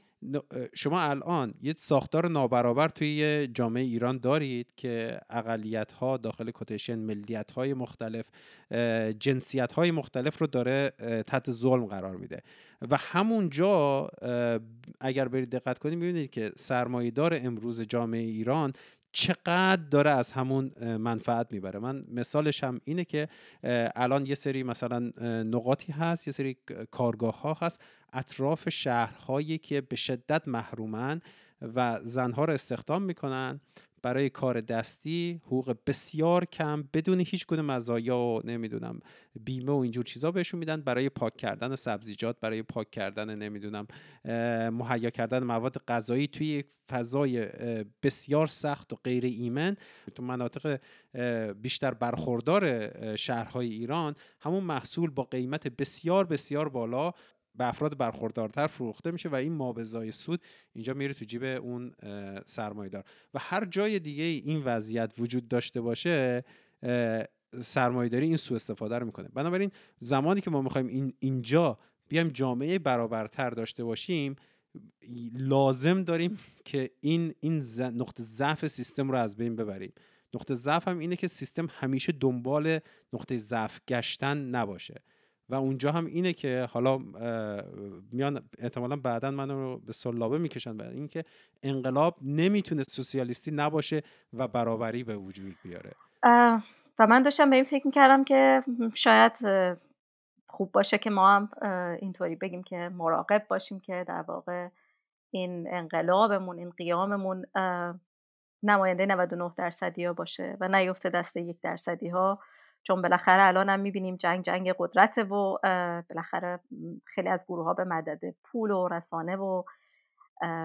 شما الان یه ساختار نابرابر توی جامعه ایران دارید که اقلیت ها داخل کوتیشن ملیت های مختلف جنسیت های مختلف رو داره تحت ظلم قرار میده. و همونجا اگر برید دقت کنید می‌بینید که سرمایهدار امروز جامعه ایران چقدر داره از همون منفعت می‌بره. من مثالش هم اینه که الان یه سری مثلا نقاطی هست یه سری کارگاه ها هست اطراف شهرهایی که به شدت محرومن و زنها رو استخدام می‌کنن برای کار دستی حقوق بسیار کم بدون هیچ گونه مزایا و نمی‌دونم بیمه و اینجور چیزا بهشون میدن برای پاک کردن سبزیجات برای پاک کردن نمی‌دونم مهیا کردن مواد غذایی توی فضای بسیار سخت و غیر ایمن. تو مناطق بیشتر برخوردار شهرهای ایران همون محصول با قیمت بسیار بسیار بالا به افراد برخوردارتر فروخته میشه و این مابزای سود اینجا میره تو جیب اون سرمایه و هر جای دیگه این وضعیت وجود داشته باشه سرمایهداری این سوء استفاده رو می‌کنه. بنابراین زمانی که ما می‌خوایم این اینجا بیایم جامعه برابرتر داشته باشیم لازم داریم که این این نقطه ضعف سیستم رو از بین ببریم. نقطه ضعف هم اینه که سیستم همیشه دنبال نقطه ضعف گشتن نباشه. و اونجا هم اینه که حالا میان احتمالا بعدا من رو به سلابه می‌کشن بعد اینکه انقلاب نمی‌تونه سوسیالیستی نباشه و برابری به وجود بیاره. و من داشتم به این فکر می‌کردم که شاید خوب باشه که ما هم اینطوری بگیم که مراقب باشیم که در واقع این انقلابمون این قیاممون نماینده 99 درصدی ها باشه و نیفته دست یک درصدی ها. چون بالاخره الان هم می‌بینیم جنگ جنگ قدرت و بالاخره خیلی از گروه ها به مدد پول و رسانه و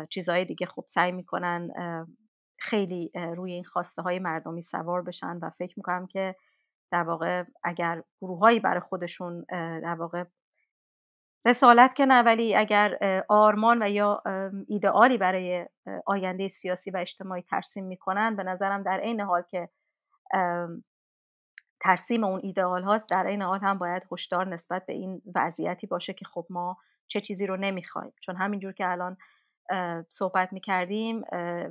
چیزهای دیگه خوب سعی می‌کنن خیلی روی این خواسته های مردمی سوار بشن و فکر می‌کنم که در واقع اگر گروههایی برای خودشون در واقع رسالت که نه ولی اگر آرمان و یا ایدئالی برای آینده سیاسی و اجتماعی ترسیم می‌کنن به نظرم در عین حال که ترسیم اون ایدئال هاست در این حال هم باید هشدار نسبت به این وضعیتی باشه که خب ما چه چیزی رو نمی‌خوایم. چون همینجور که الان صحبت می‌کردیم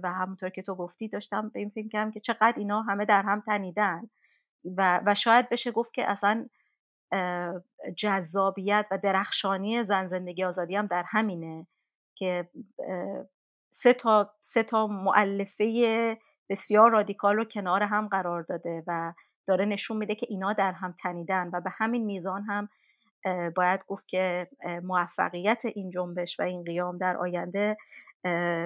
و همونطور که تو گفتی داشتم به این فکر کردم که چقدر اینا همه در هم تنیدن و, و شاید بشه گفت که اصلا جذابیت و درخشانی زن زندگی آزادی هم در همینه که سه تا, سه تا معلفه بسیار رادیکال رو کنار هم قرار داده و داره نشون میده که اینا در هم تنیدن و به همین میزان هم باید گفت که موفقیت این جنبش و این قیام در آینده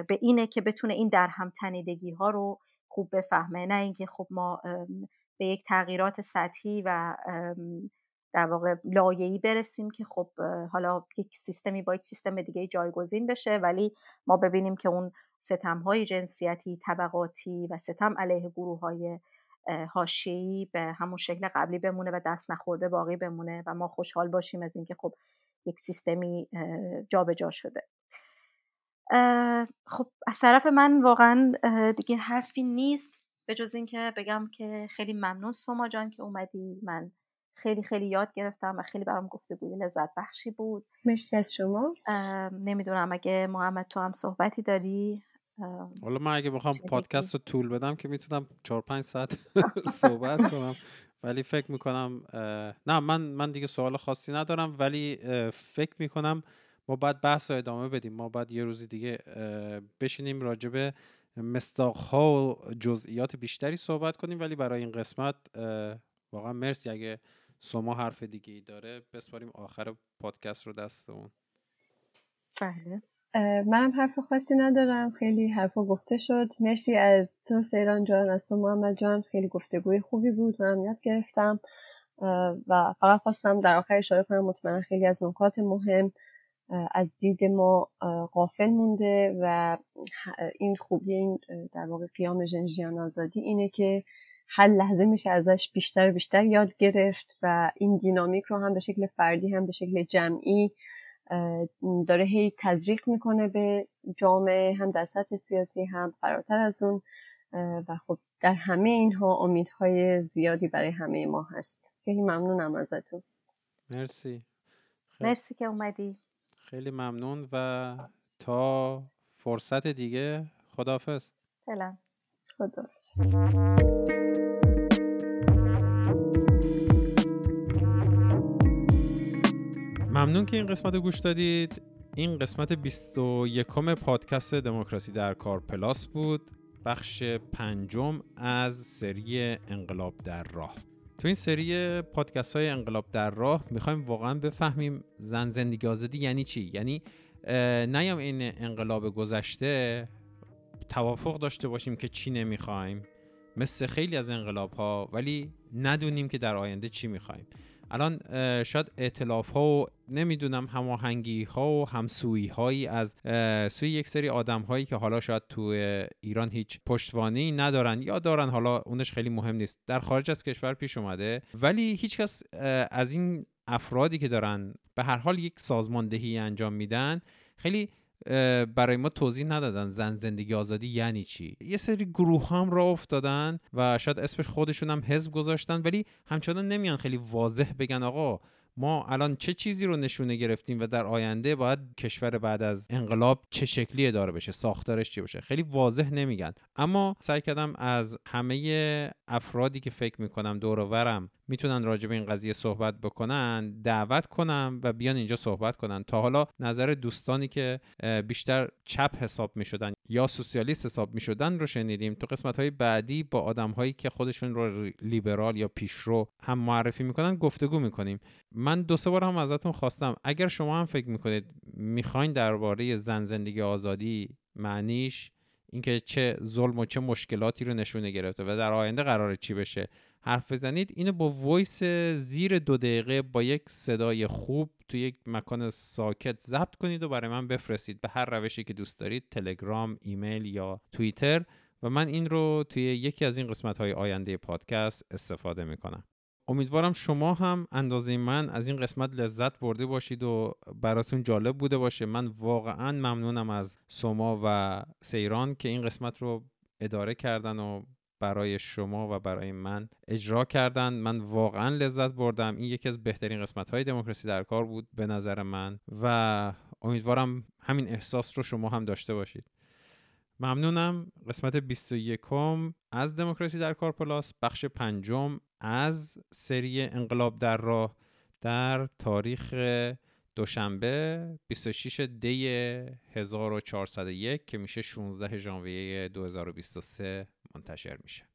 به اینه که بتونه این در هم تنیدگی ها رو خوب بفهمه. نه اینکه خب ما به یک تغییرات سطحی و در واقع لایه‌ای برسیم که خب حالا یک سیستمی با یک سیستم دیگه جایگزین بشه ولی ما ببینیم که اون ستم های جنسیتی طبقاتی و ستم علیه گروه های حاشیه‌ای به همون شکل قبلی بمونه و دست نخورده باقی بمونه و ما خوشحال باشیم از اینکه خب یک سیستمی جابجا جا شده خب از طرف من واقعا دیگه حرفی نیست به جز اینکه بگم که خیلی ممنون سوما جان که اومدی. من خیلی خیلی یاد گرفتم و خیلی برام گفتگوی لذت بخشی بود. مرسی از شما. نمی‌دونم اگه محمد تو هم صحبتی داری. حالا من اگه بخوام پادکست رو طول بدم که می‌تونم 4 5 ساعت صحبت کنم. ولی فکر می‌کنم نه من من دیگه سوال خاصی ندارم. ولی فکر می‌کنم ما باید بحث رو ادامه بدیم. ما باید یه روزی دیگه بشینیم راجبه مستاق ها و جزئیات بیشتری صحبت کنیم. ولی برای این قسمت واقعا مرسی اگه سوما حرف دیگه ای داره. بسپاریم آخر پادکست رو دستمون. بله. منم حرف خاصی ندارم. خیلی حرفا گفته شد. مرسی از تو سیران جان از تو محمد جان. خیلی گفتگوی خوبی بود. منم یاد گرفتم. و فقط خواستم در آخر اشاره کنم مطمئنا خیلی از نکات مهم از دید ما قافل مونده و این خوبی این در واقع قیام جنجیان آزادی اینه که هر لحظه میشه ازش بیشتر و بیشتر یاد گرفت و این دینامیک رو هم به شکل فردی هم به شکل جمعی داره هی تزریق می‌کنه به جامعه هم در سطح سیاسی هم فراتر از اون. و خب در همه اینها امیدهای زیادی برای همه ما هست. خیلی ممنونم ازتون. مرسی. مرسی که اومدی. خیلی ممنون و تا فرصت دیگه خداحافظ. فعلا ممنون که این قسمت رو گوش دادید. این قسمت 21 پادکست دموکراسی در کار پلاس بود. بخش پنجم از سری انقلاب در راه. تو این سری پادکست های انقلاب در راه می‌خوایم واقعا بفهمیم زن زندگی آزادی یعنی چی؟ یعنی نیام این انقلاب گذشته توافق داشته باشیم که چی نمی‌خوایم؟ مثل خیلی از انقلاب ها ولی ندونیم که در آینده چی می‌خوایم. الان شاید اعتلاف ها و نمی‌دونم هماهنگی ها و همسویی هایی از سوی یک سری آدم هایی که حالا شاید تو ایران هیچ پشتوانی ندارن یا دارن حالا اونش خیلی مهم نیست. در خارج از کشور پیش اومده. ولی هیچکس از این افرادی که دارن به هر حال یک سازماندهی انجام میدن خیلی برای ما توضیح ندادن زن زندگی آزادی یعنی چی. یه سری گروه هم را افتادن و شاید اسمش خودشون هم حزب گذاشتن ولی همچنان نمیان خیلی واضح بگن آقا ما الان چه چیزی رو نشونه گرفتیم و در آینده باید کشور بعد از انقلاب چه شکلی داره بشه ساختارش چی باشه؟ خیلی واضح نمیگن. اما سعی کردم از همه افرادی که فکر می‌کنم دور ورم می‌تونن راجع به این قضیه صحبت بکنن دعوت کنم و بیان اینجا صحبت کنن. تا حالا نظر دوستانی که بیشتر چپ حساب می‌شدن یا سوسیالیست حساب می‌شدن رو شنیدیم. تو قسمت های بعدی با آدم هایی که خودشون رو لیبرال یا پیشرو هم معرفی می‌کنن گفتگو می‌کنیم. من دو سه بار هم ازتون خواستم. اگر شما هم فکر می‌کنید می‌خواین درباره زن زندگی آزادی معنیش اینکه چه ظلم و چه مشکلاتی رو نشونه گرفته و در آینده قراره چی بشه حرف بزنید اینو با voice زیر دو دقیقه با یک صدای خوب تو یک مکان ساکت ضبط کنید و برای من بفرستید به هر روشی که دوست دارید تلگرام ایمیل یا توییتر. و من این رو توی یکی از این قسمت های آینده پادکست استفاده می‌کنم. امیدوارم شما هم اندازه من از این قسمت لذت برده باشید و براتون جالب بوده باشه. من واقعا ممنونم از سوما و سیران که این قسمت رو اداره کردن و برای شما و برای من اجرا کردن من واقعا لذت بردم. این یکی از بهترین قسمت های دموکراسی در کار بود به نظر من و امیدوارم همین احساس رو شما هم داشته باشید. ممنونم. قسمت 21 از دموکراسی در کار پلاس. بخش پنجم از سری انقلاب در راه در تاریخ دوشنبه 26 دی 1401 که میشه 16 ژانویه 2023 منتشر میشه.